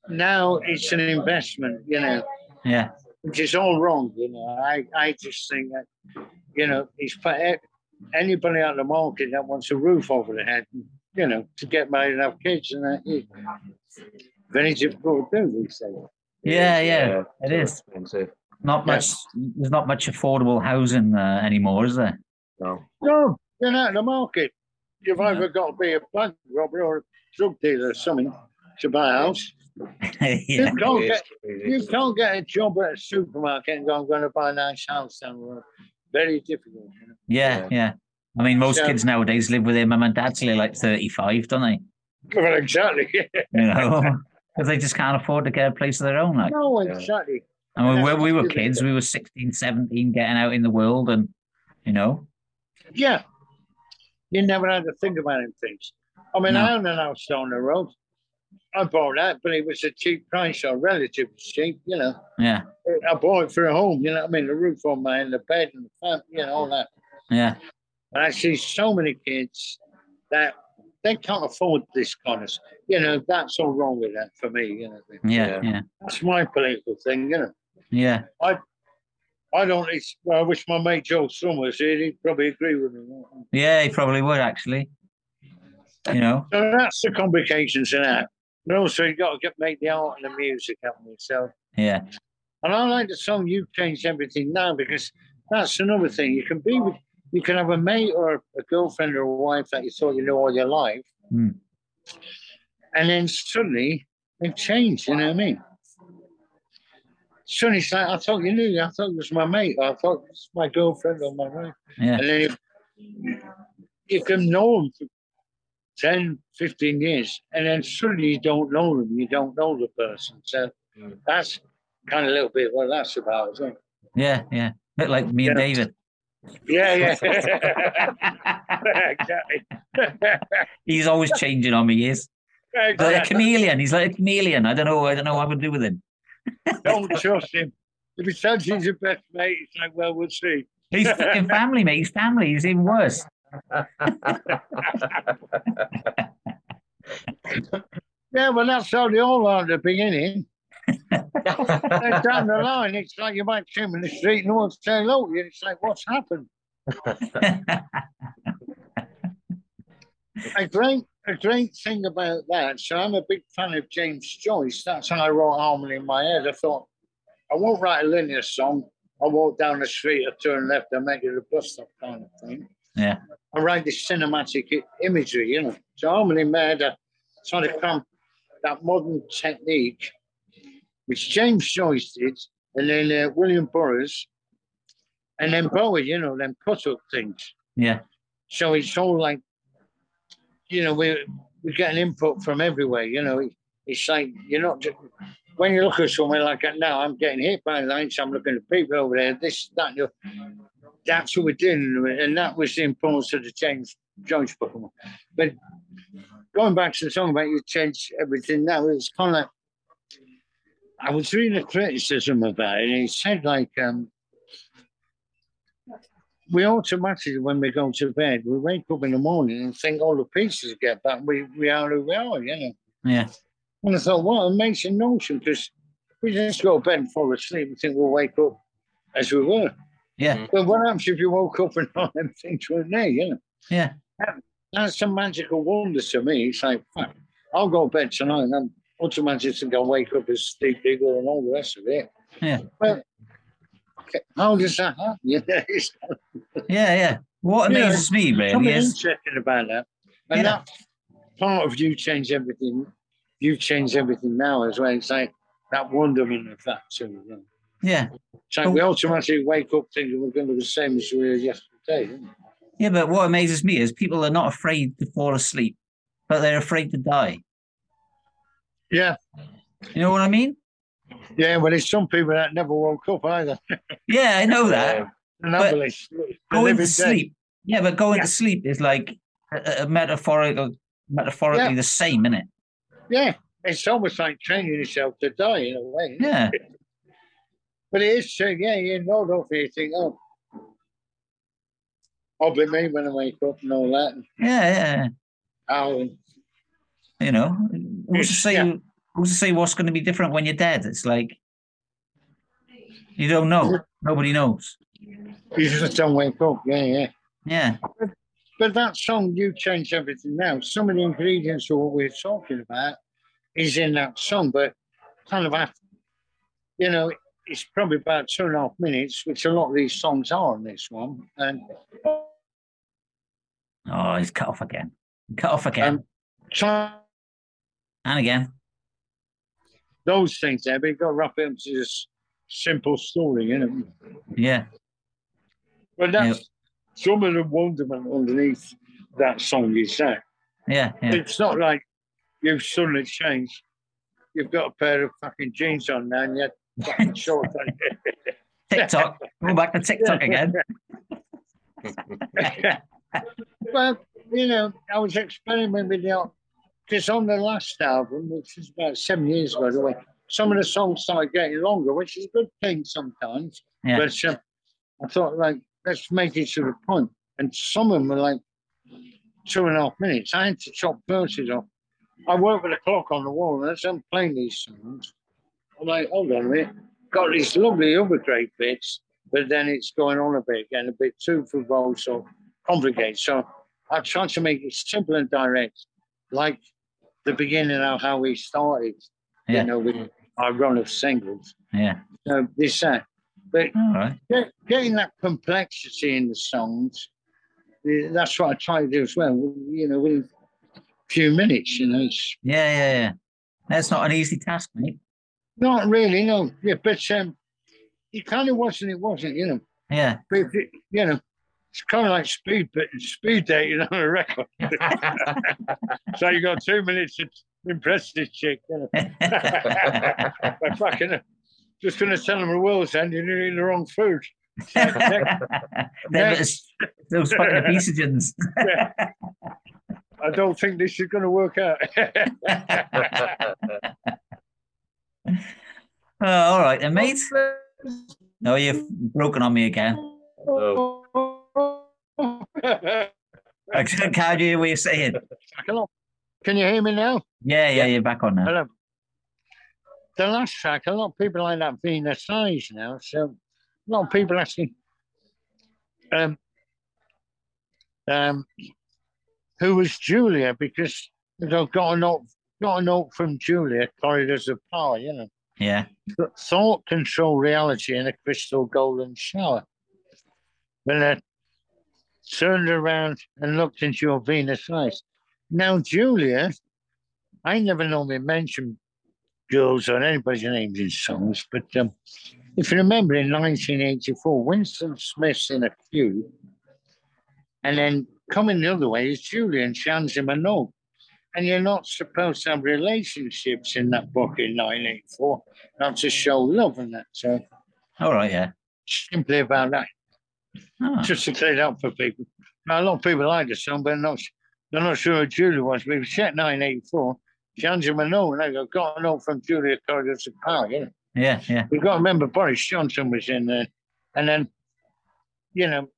Speaker 2: now it's an investment. You know,
Speaker 1: yeah,
Speaker 2: which is all wrong. You know, I I just think that you know it's for anybody out the market that wants a roof over their head. You know, to get married and have kids, and that is very difficult to do these days.
Speaker 1: yeah, yeah. It
Speaker 3: so expensive.
Speaker 1: not
Speaker 2: Yeah.
Speaker 1: much. There's not much affordable housing uh, anymore, is there?
Speaker 3: No.
Speaker 2: No, you're not in the market. You've
Speaker 1: Yeah.
Speaker 2: either got to be a bank robber or a drug dealer or something to buy a house.
Speaker 1: yeah,
Speaker 2: You can't get you can't get a job at a supermarket and go, I'm going to buy a nice house down the road. Very difficult. You know?
Speaker 1: yeah, yeah. I mean, most
Speaker 2: So-
Speaker 1: kids nowadays live with their mum and dad till they're like 35, don't they?
Speaker 2: Well, exactly.
Speaker 1: You know, because they just can't afford to get a place of their own. Like,
Speaker 2: no, exactly.
Speaker 1: I mean,
Speaker 2: Yeah,
Speaker 1: when we were kids, we were 16, 17, getting out in the world, and you know,
Speaker 2: Yeah. You never had to think about them things. I mean,
Speaker 1: No.
Speaker 2: I own an house down the road. I bought that, but it was a cheap price or relatively cheap, you know.
Speaker 1: yeah,
Speaker 2: I bought it for a home, you know what I mean? The roof on my and the bed and the fan, you know, all that.
Speaker 1: yeah,
Speaker 2: And I see so many kids that they can't afford this kind of, you know, that's all wrong with that for me, you know.
Speaker 1: yeah,
Speaker 3: Yeah.
Speaker 1: yeah,
Speaker 2: That's my political thing, you know.
Speaker 1: yeah.
Speaker 2: I don't, it's, well, I wish my mate Joe Summers here, he'd probably agree with me.
Speaker 1: Yeah, he probably would actually. You know,
Speaker 2: So that's the complications in that. But also, you've got to get, make the art and the music happen yourself.
Speaker 1: yeah,
Speaker 2: And I like the song You've Changed Everything Now because that's another thing. You can be with, you can have a mate or a girlfriend or a wife that you thought you knew all your life.
Speaker 1: Hmm.
Speaker 2: And then suddenly they've changed, you know what I mean? Suddenly it's like, I thought you knew, I thought it was my mate, I thought it was my girlfriend or my wife.
Speaker 1: yeah,
Speaker 2: And then you, you can know them 10, 15 years, and then suddenly you don't know them, you don't know the person. So
Speaker 3: Mm.
Speaker 2: that's kind of a little bit what that's about, isn't it?
Speaker 1: yeah, yeah. Bit like me and David.
Speaker 2: Yeah, yeah. exactly.
Speaker 1: He's always changing on me. He is He's like a chameleon. He's like a chameleon. I don't know. I don't know what I would do with him.
Speaker 2: Don't trust him. if he says he's your best mate, it's like, well, we'll see.
Speaker 1: He's fucking family, mate. He's family. He's even worse.
Speaker 2: Yeah, well, that's how they all are at the beginning. Then down the line, it's like you might see him in the street and no one's say hello you. It's like, what's happened? A great, a great thing about that. So I'm a big fan of James Joyce. That's how I wrote harmony in my head. I thought I won't write a linear song. I walk down the street, I turn left, I make it a bus stop kind of thing.
Speaker 1: Yeah.
Speaker 2: I write this cinematic imagery, you know. So harmony my head, I try come that modern technique, which James Joyce did, and then uh, William Burroughs, and then Bowie, you know, them cut up things.
Speaker 1: Yeah.
Speaker 2: So it's all like, you know, we we get an input from everywhere. You know, it's like you're not just when you look at somewhere like that now. I'm getting hit by lights. I'm looking at people over there. This, that, you know, that's what we're doing, and that was the importance of the James Joyce book. But going back to the song about you change everything now, it's kind of like I was reading a criticism about it, and he said like. um we automatically, when we go to bed, we wake up in the morning and think all the pieces get back. We, we are who we are, you know.
Speaker 1: Yeah.
Speaker 2: And I thought, what an amazing notion, because we just go to bed and fall asleep and think we'll wake up as we were.
Speaker 1: Yeah. Mm-hmm.
Speaker 2: But what happens if you woke up and all them things weren't there, you know?
Speaker 1: Yeah.
Speaker 2: That's a magical wonder to me. It's like, fuck, I'll go to bed tonight and I'm automatically going to go wake up as Steve Diggle and all the rest of it.
Speaker 1: Yeah.
Speaker 2: Well, okay, how does that happen? You
Speaker 1: Yeah. Yeah. What
Speaker 2: Yeah,
Speaker 1: amazes me really
Speaker 2: something
Speaker 1: is
Speaker 2: interesting about that. And
Speaker 1: Yeah.
Speaker 2: that part of you change everything. You change everything now as well. It's like that wonderment of that too.
Speaker 1: Yeah.
Speaker 2: So we automatically wake up thinking we're going to be the same as we were yesterday. isn't?
Speaker 1: Yeah, but what amazes me is people are not afraid to fall asleep, but they're afraid to die.
Speaker 2: Yeah,
Speaker 1: You know what I mean?
Speaker 2: yeah. Well, there's some people that never woke up either.
Speaker 1: Yeah, I know that.
Speaker 2: And
Speaker 1: But Going to sleep. Yeah, but going
Speaker 2: Yeah.
Speaker 1: to sleep is like a, a metaphorical, metaphorically
Speaker 2: Yeah.
Speaker 1: the same, isn't it?
Speaker 2: Yeah, it's almost like training yourself to die in a way.
Speaker 1: Yeah.
Speaker 2: But it is true. Yeah, you know, don't you think, oh, I'll be me when I wake up and all that.
Speaker 1: Yeah, yeah.
Speaker 2: and
Speaker 1: You know, who's to say
Speaker 2: Yeah.
Speaker 1: who's to say what's going to be different when you're dead? It's like you don't know. Nobody knows.
Speaker 2: you just don't wake up. Yeah, yeah.
Speaker 1: Yeah,
Speaker 2: But that song, You Change Everything Now, some of the ingredients of what we're talking about is in that song, but kind of after, you know, it's probably about two and a half minutes, which a lot of these songs are on this one. And
Speaker 1: Oh, he's cut off again. Cut off again.
Speaker 2: Um,
Speaker 1: and again.
Speaker 2: those things there, but you've got to wrap it into this simple story, you know.
Speaker 1: Yeah.
Speaker 2: But that's some of the wonderment underneath that song is that.
Speaker 1: Yeah. Yeah.
Speaker 2: It's not like you've suddenly changed. You've got a pair of fucking jeans on now and you had fucking shorts on.
Speaker 1: TikTok. Go back to TikTok again.
Speaker 2: well, you know, I was experimenting with the because on the last album, which is about seven years ago, the way some of the songs started getting longer, which is a good thing sometimes.
Speaker 1: Yeah.
Speaker 2: But uh, I thought, like, let's make it to the point. And some of them were like two and a half minutes. I had to chop verses off. I work with a clock on the wall, and as I'm playing these songs, I'm like, hold on a minute. Got these lovely other great bits, but then it's going on a bit, getting a bit too verbose or complicated. So I tried to make it simple and direct, like the beginning of how we started,
Speaker 1: Yeah.
Speaker 2: you know, with our run of singles.
Speaker 1: Yeah.
Speaker 2: So this, that. But
Speaker 1: right.
Speaker 2: get, getting that complexity in the songs, eh, that's what I try to do as well. You know, within a few minutes, you know,
Speaker 1: Yeah. Yeah. Yeah. That's not an easy task, mate.
Speaker 2: Not really, no. Yeah, but um, it kind of was and it wasn't, you know.
Speaker 1: Yeah.
Speaker 2: But, it- you know, it's kind of like speed, but speed dating on a record. so you got two minutes to impress this chick. You know. But fucking, uh, just going to tell them the world's end, you're eating the wrong food. So, next-
Speaker 1: Them little- those fucking obesogens.
Speaker 2: I don't think this is going to work out.
Speaker 1: Oh, all right, then, mate. No, you've broken on me again.
Speaker 3: Oh.
Speaker 1: I can't hear what you're saying.
Speaker 2: Can you hear me now?
Speaker 1: Yeah, yeah, you're back on now.
Speaker 2: Hello. The last track, a lot of people end like that Venus Eyes now. So a lot of people asking, um, um, who was Julia? Because they've got a note, got a note from Julia, Corridors of Power. You know,
Speaker 1: Yeah,
Speaker 2: thought control reality in a crystal golden shower. When I turned around and looked into your Venus eyes. Now, Julia, I never normally mention girls or anybody's names in songs, but um, if you remember in 1984, Winston Smith's in a queue, and then coming the other way is Julia and she hands him a note. And you're not supposed to have relationships in that book in 984, not to show love and that. So
Speaker 1: all right, yeah.
Speaker 2: simply about that,
Speaker 1: Ah,
Speaker 2: just to clear it up for people. Now, a lot of people like the song, but not, they're not sure who Julia was. Was set 1984. She hands him a note, and I go, got a note from Julia Corridors of Power, you know.
Speaker 1: yeah, yeah,
Speaker 2: We've got to remember Boris Johnson was in there. And then, you know,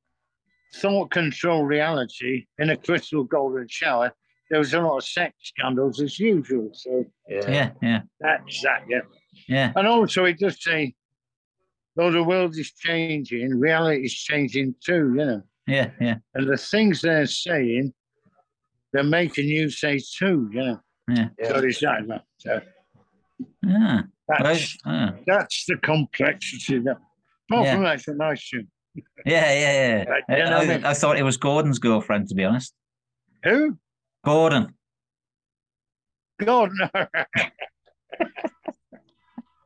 Speaker 2: thought control reality in a crystal golden shower. There was a lot of sex scandals as usual. So
Speaker 3: Yeah.
Speaker 1: yeah, yeah,
Speaker 2: that's that, yeah.
Speaker 1: yeah,
Speaker 2: And also, it does say, though the world is changing, reality is changing too, you know.
Speaker 1: yeah, yeah,
Speaker 2: And the things they're saying, they're making you say too, you know.
Speaker 1: yeah.
Speaker 2: So it's that, man. So
Speaker 1: Ah,
Speaker 2: that's,
Speaker 1: right. Ah,
Speaker 2: that's the complexity. That, apart
Speaker 1: Yeah.
Speaker 2: from that, it's a nice tune.
Speaker 1: yeah, yeah, yeah.
Speaker 2: Right,
Speaker 1: I,
Speaker 2: you I mean?
Speaker 1: I, I thought it was Gordon's girlfriend, to be honest.
Speaker 2: Who?
Speaker 1: Gordon.
Speaker 2: God, no.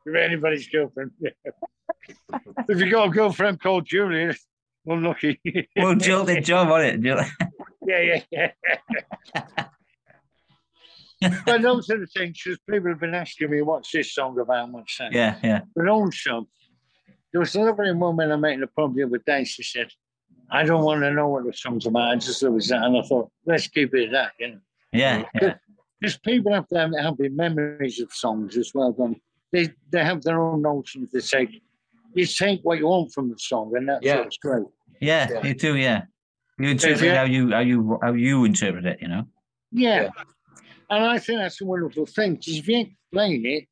Speaker 2: if anybody's girlfriend. if you got a girlfriend called Julia, unlucky.
Speaker 1: Well, Jill did job on it. Jill.
Speaker 2: yeah, yeah, yeah. but those are the things, because people have been asking me, what's this song about? What's that?
Speaker 1: yeah, yeah,
Speaker 2: But also, there was a lovely woman I met in the pub the other day. She said, I don't want to know what the song's about. I just love that. And I thought, let's keep it at that, you know.
Speaker 1: yeah, yeah,
Speaker 2: Because people have to have happy memories of songs as well. Don't they? They have their own notions. They take, you take what you want from the song, and that's
Speaker 3: Yeah.
Speaker 2: what's great.
Speaker 1: yeah.
Speaker 3: Yeah.
Speaker 1: You too, yeah. You interpret
Speaker 2: Yeah.
Speaker 1: how you how you how you interpret it. You know.
Speaker 2: Yeah.
Speaker 3: Yeah.
Speaker 2: And I think that's a wonderful thing because if you explain it,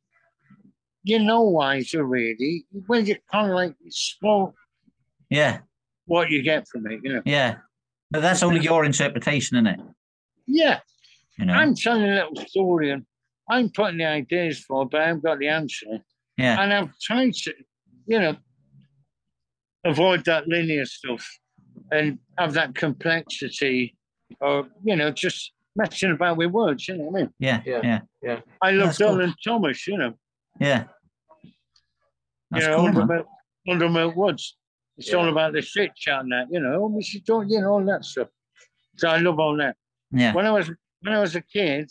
Speaker 2: you know why it's really. When you kind of like explore
Speaker 1: Yeah,
Speaker 2: what you get from it, you know.
Speaker 1: yeah. But that's only your interpretation, isn't it?
Speaker 2: Yeah.
Speaker 1: You know.
Speaker 2: I'm telling a little story and I'm putting the ideas for, but I haven't got the answer.
Speaker 1: yeah,
Speaker 2: And I've tried to, you know, avoid that linear stuff and have that complexity or, you know, just messing about with words, you know what I mean?
Speaker 1: yeah,
Speaker 3: Yeah.
Speaker 1: yeah,
Speaker 2: I love
Speaker 1: That's cool.
Speaker 2: Dylan Thomas, you know,
Speaker 1: yeah. That's
Speaker 2: you know,
Speaker 1: cool,
Speaker 2: under,
Speaker 1: man.
Speaker 2: Milk, under Milk Woods. It's
Speaker 3: Yeah.
Speaker 2: all about the shit chat and that, you know, oh, Mrs. Don't, you know, all that stuff. So I love all that.
Speaker 1: Yeah,
Speaker 2: When I was when I was a kid,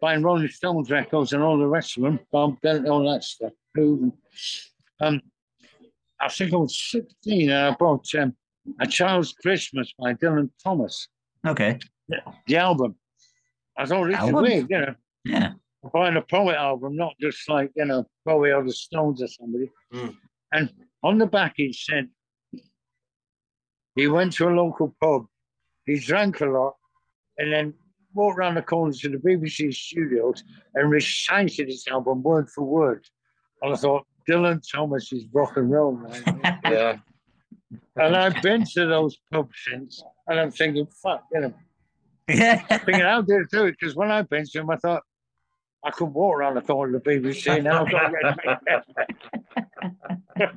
Speaker 2: buying Rolling Stones records and all the rest of them, Bob Dylan, all that stuff. Who, Um, I think I was 16 and I bought um, A Child's Christmas by Dylan Thomas,
Speaker 1: okay.
Speaker 2: the album. I thought this is
Speaker 1: Album?
Speaker 2: weird, you know,
Speaker 1: Yeah,
Speaker 2: buying a poet album, not just like, you know, Bowie or the Stones or somebody.
Speaker 3: Mm.
Speaker 2: And on the back it said, he went to a local pub, he drank a lot, and then walked around the corner to the BBC studios and recited his album word for word. And I thought, Dylan Thomas is rock and roll, man.
Speaker 3: Yeah.
Speaker 2: and I've been to those pubs since, and I'm thinking, fuck, you know,
Speaker 1: yeah,
Speaker 2: thinking, how did I do it? Because when I've been to them, I thought, I could walk around the corner of the BBC now. I've got to get-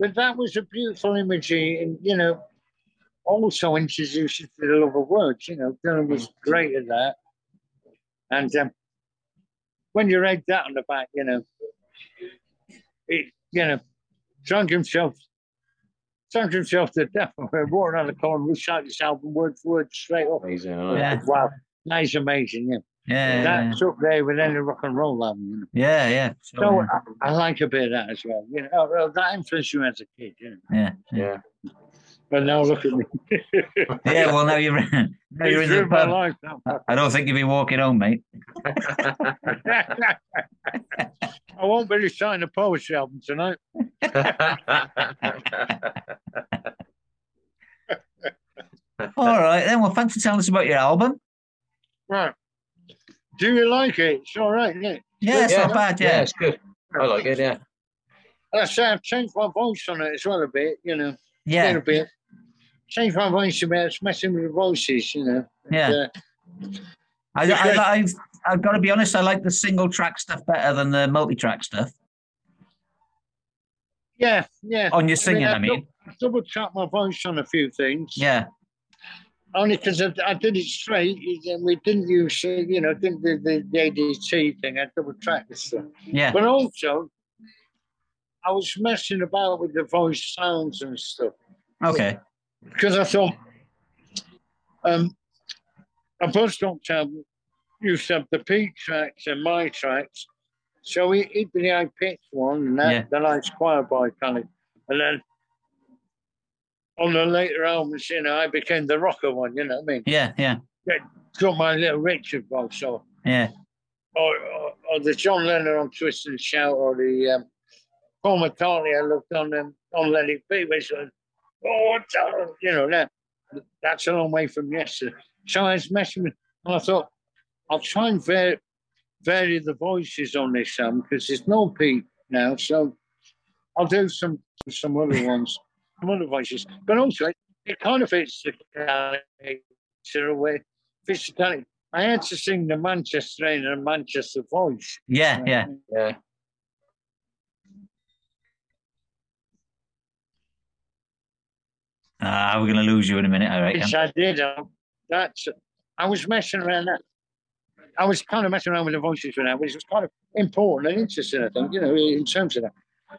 Speaker 2: but that was a beautiful imagery, and you know, also introduced you to the love of words. You know, Dylan was great at that. And um, when you read that on the back, you know, it, you know, drunk himself, drunk himself to death. Walked on the corner, recited this album word for word straight up.
Speaker 3: Amazing.
Speaker 1: Yeah.
Speaker 2: Wow, that is amazing. Yeah,
Speaker 1: yeah, yeah,
Speaker 2: that's up there with any rock and roll album. You know?
Speaker 1: yeah, yeah.
Speaker 2: So
Speaker 1: So,
Speaker 2: I, I like a bit of that as well. You know, well, that influenced you as a kid. You know?
Speaker 1: yeah, yeah.
Speaker 3: Yeah.
Speaker 2: But now look at me.
Speaker 1: Yeah, well, now you're now you're in the
Speaker 2: ruined my
Speaker 1: pub.
Speaker 2: life now.
Speaker 1: I don't think you'll be walking home, mate.
Speaker 2: I won't be reciting a poetry album tonight.
Speaker 1: All right, then. Well, thanks for telling us about your album.
Speaker 2: Right. Do you like it? It's all right, isn't it?
Speaker 1: Yeah, it's
Speaker 3: Yeah.
Speaker 1: not bad.
Speaker 3: yeah,
Speaker 1: Yeah,
Speaker 3: it's good. I like it. Yeah.
Speaker 2: I say I've changed my voice on it as well a bit, you know, a
Speaker 1: yeah,
Speaker 2: little bit. Changed my voice a bit. It's messing with the voices, you know. And,
Speaker 1: Yeah.
Speaker 2: uh,
Speaker 1: I, I, I've, I've got to be honest. I like the single track stuff better than the multi track stuff.
Speaker 2: yeah, yeah.
Speaker 1: On your singing, I mean.
Speaker 2: I've
Speaker 1: mean.
Speaker 2: dou- double tracked my voice on a few things.
Speaker 1: Yeah,
Speaker 2: Only because I, I did it straight. and We didn't use, you know, didn't do the, the ADT thing. I double tracked the stuff.
Speaker 1: yeah,
Speaker 2: But also, I was messing about with the voice sounds and stuff
Speaker 1: okay,
Speaker 2: because I thought um, a buzz doctor used to have the P tracks and my tracks. So he, he'd be the high pitched one and that,
Speaker 1: Yeah.
Speaker 2: the nice choir boy kind of. And then on the later albums, you know, I became the rocker one, you know what I mean?
Speaker 1: yeah, yeah,
Speaker 2: Got my Little Richard voice or,
Speaker 1: yeah,
Speaker 2: or, or, or the John Lennon on Twist and Shout or the um, Paul McCartney I looked on them on Let It Be, which was, oh, John," you know, that, that's a long way from yesterday. So I was messing with, and I thought, I'll try and vary, vary the voices on this album because there's no Pete now. So I'll do some some other ones, some other voices. But also, it, it kind of fits the character away. Fits the character. I had to sing the Manchester in a Manchester voice.
Speaker 1: yeah, yeah.
Speaker 3: Yeah.
Speaker 1: Ah, we're gonna lose you in a minute, I reckon.
Speaker 2: Which I did. uh, That's I was messing around that. I was kind of messing around with the voices for that, which was kind of important and interesting, I think, you know, in terms of that.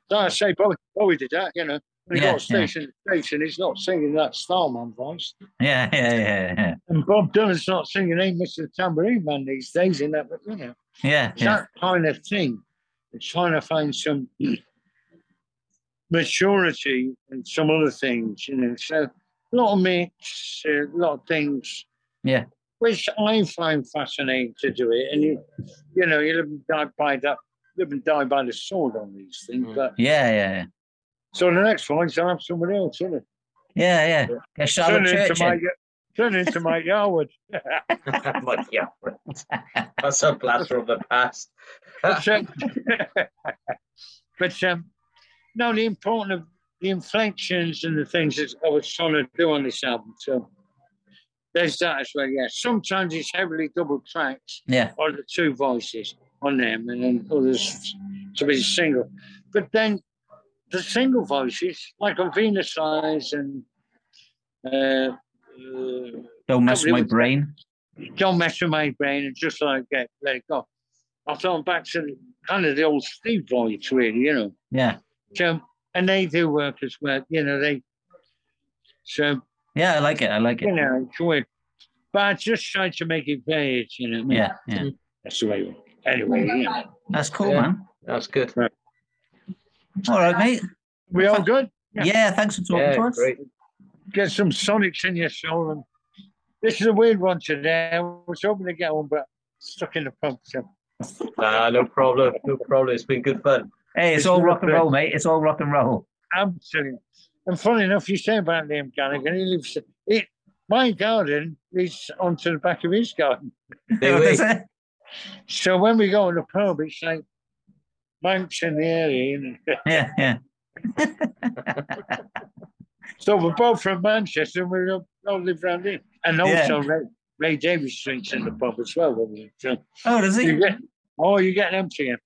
Speaker 2: So I say Bowie, Bowie did that, you know. He
Speaker 1: Yeah,
Speaker 2: got station to station, he's not singing that Starman voice.
Speaker 1: Yeah, yeah, yeah, yeah,
Speaker 2: And Bob Dylan's not singing Ain't Mr. Tambourine Man these days in that, but you know,
Speaker 1: yeah,
Speaker 2: it's
Speaker 1: yeah.
Speaker 2: that kind of thing. It's trying to find some maturity and some other things, you know. So a lot of mix, a lot of things.
Speaker 1: Yeah.
Speaker 2: Which I find fascinating to do it. And you you know, you live and die by that live and die by the sword on these things.
Speaker 3: Mm.
Speaker 2: But
Speaker 1: Yeah, yeah, yeah.
Speaker 2: So the next one I'll have somebody else, isn't it?
Speaker 1: Yeah, yeah. Get
Speaker 2: Turn
Speaker 1: Charlotte
Speaker 2: into
Speaker 1: Church
Speaker 2: my
Speaker 1: in.
Speaker 2: turn into Mike Yarwood.
Speaker 3: but yeah, that's a blast from the past.
Speaker 2: but, um, but um, no, the important of the inflections and the things that I was trying to do on this album. So there's that as well. Yeah, sometimes it's heavily double tracks
Speaker 1: Yeah,
Speaker 2: or the two voices on them, and then others to be single. But then the single voices, like on Venus Eyes and uh, uh,
Speaker 1: don't mess with my brain.
Speaker 2: don't mess with my brain and just like get let it go. I thought back to the, kind of the old Steve voice, really, you know.
Speaker 1: Yeah,
Speaker 2: So and they do work as well, you know. They so
Speaker 1: yeah. I like it. I like it.
Speaker 2: you
Speaker 1: it.
Speaker 2: know it's weird, but I just tried to make it varied, you know. I mean?
Speaker 1: Yeah, yeah.
Speaker 2: that's the way. Anyway, you know.
Speaker 1: That's cool,
Speaker 3: Yeah.
Speaker 1: man.
Speaker 3: That's good.
Speaker 1: All right, mate.
Speaker 2: we all good. Yeah.
Speaker 1: Yeah, thanks for talking
Speaker 3: Yeah,
Speaker 1: to us.
Speaker 3: great.
Speaker 2: Get some sonics in your soul. And this is a weird one today. I was hoping to get one, but stuck in the pump. So
Speaker 3: Nah, no problem. No problem. It's been good fun.
Speaker 1: Hey, it's
Speaker 2: It's
Speaker 1: all rock and
Speaker 2: lovely.
Speaker 1: roll, mate. It's all rock and roll.
Speaker 2: Absolutely. And funny enough, you say about Liam Gallagher, he lives. It, my garden is onto the back of his garden.
Speaker 3: There
Speaker 1: What
Speaker 3: we-
Speaker 1: is it?
Speaker 2: So when we go on the pub, it's like banks in the area. You know?
Speaker 1: Yeah, yeah.
Speaker 2: So we're both from Manchester and we all live around here. And
Speaker 1: Yeah.
Speaker 2: also Ray, Ray Davies Street's in the pub as well. So
Speaker 1: Oh, does
Speaker 2: you
Speaker 1: he?
Speaker 2: get, oh, you get them to you.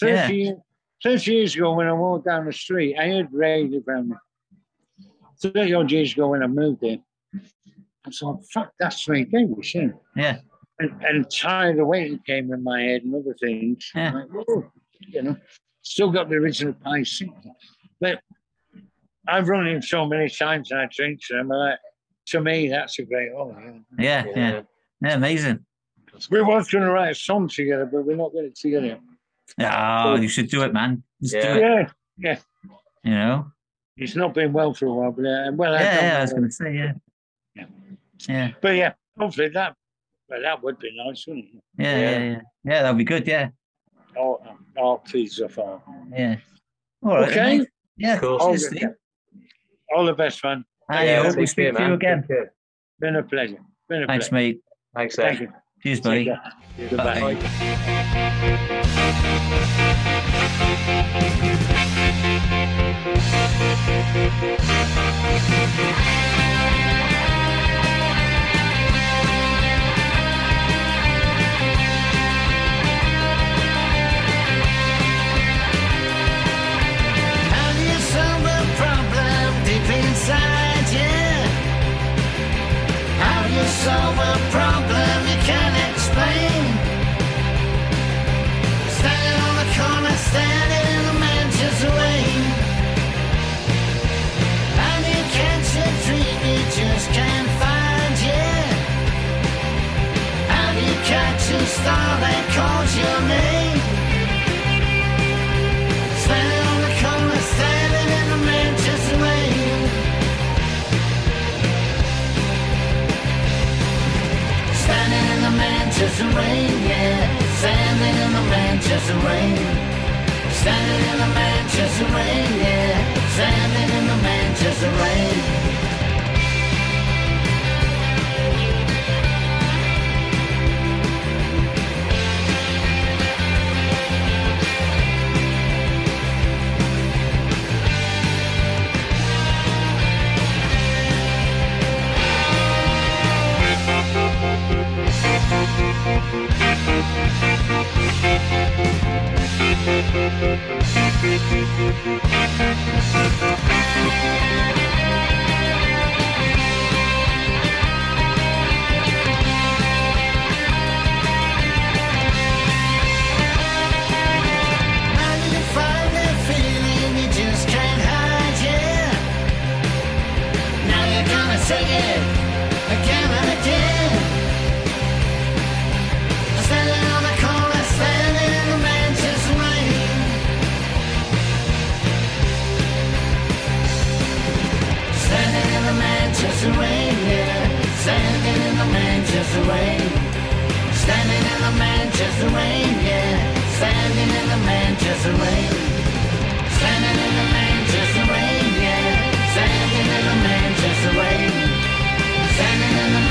Speaker 2: 30,
Speaker 1: Yeah.
Speaker 2: years, 30 years ago when I walked down the street, I heard Ray live around there. 30 odd years ago when I moved there, I thought, fuck, that's Ray Davies, yeah.
Speaker 1: Yeah.
Speaker 2: And, and Tired of Waiting came in my head and other things.
Speaker 1: Yeah.
Speaker 2: Like, whoa, you know, still got the original pie seat. But I've run him so many times and I drink to him. I, to me, that's a great honor. Yeah.
Speaker 1: Yeah, yeah. Yeah, amazing.
Speaker 2: We were going to write a song together, but we're not getting it together.
Speaker 1: Oh, you should do it, man. Just
Speaker 3: Yeah.
Speaker 1: it.
Speaker 2: Yeah,
Speaker 1: You know?
Speaker 2: he's not been well for a while, but uh, well, I
Speaker 1: Yeah,
Speaker 2: don't
Speaker 1: yeah, I was going to say, yeah.
Speaker 2: Yeah.
Speaker 1: Yeah,
Speaker 2: But yeah, hopefully that, well, that would be nice, wouldn't it?
Speaker 1: yeah, yeah, yeah. Yeah, that'd be good, yeah.
Speaker 2: Art, art piece of art.
Speaker 1: Yeah. All right. then,
Speaker 2: Okay.
Speaker 1: mate. Yeah,
Speaker 3: Cool.
Speaker 2: All,
Speaker 1: cheers,
Speaker 2: the, all the best, man.
Speaker 1: I
Speaker 3: Yeah,
Speaker 1: hope we speak to you again.
Speaker 3: Take.
Speaker 2: Been a pleasure. Been a
Speaker 1: Thanks,
Speaker 2: pleasure.
Speaker 1: mate.
Speaker 3: Thanks,
Speaker 2: Thank you.
Speaker 1: Cheers,
Speaker 2: Take
Speaker 1: buddy.
Speaker 2: care.
Speaker 1: Bye.
Speaker 2: Goodbye.
Speaker 4: Solve a problem you can't explain? Standing on the corner, standing in the Manchester rain. Do you catch a dream you just can't find yet? Do you catch a star that calls your name? Manchester rain, yeah. Standing in the Manchester rain. Standing in the Manchester rain, yeah. Standing in the Manchester How Manchester rain, yeah. Standing in the Manchester rain. Standing in the Manchester rain, yeah. Standing in the Manchester rain. Standing in the Manchester rain, yeah. Standing in the Manchester rain. Standing in the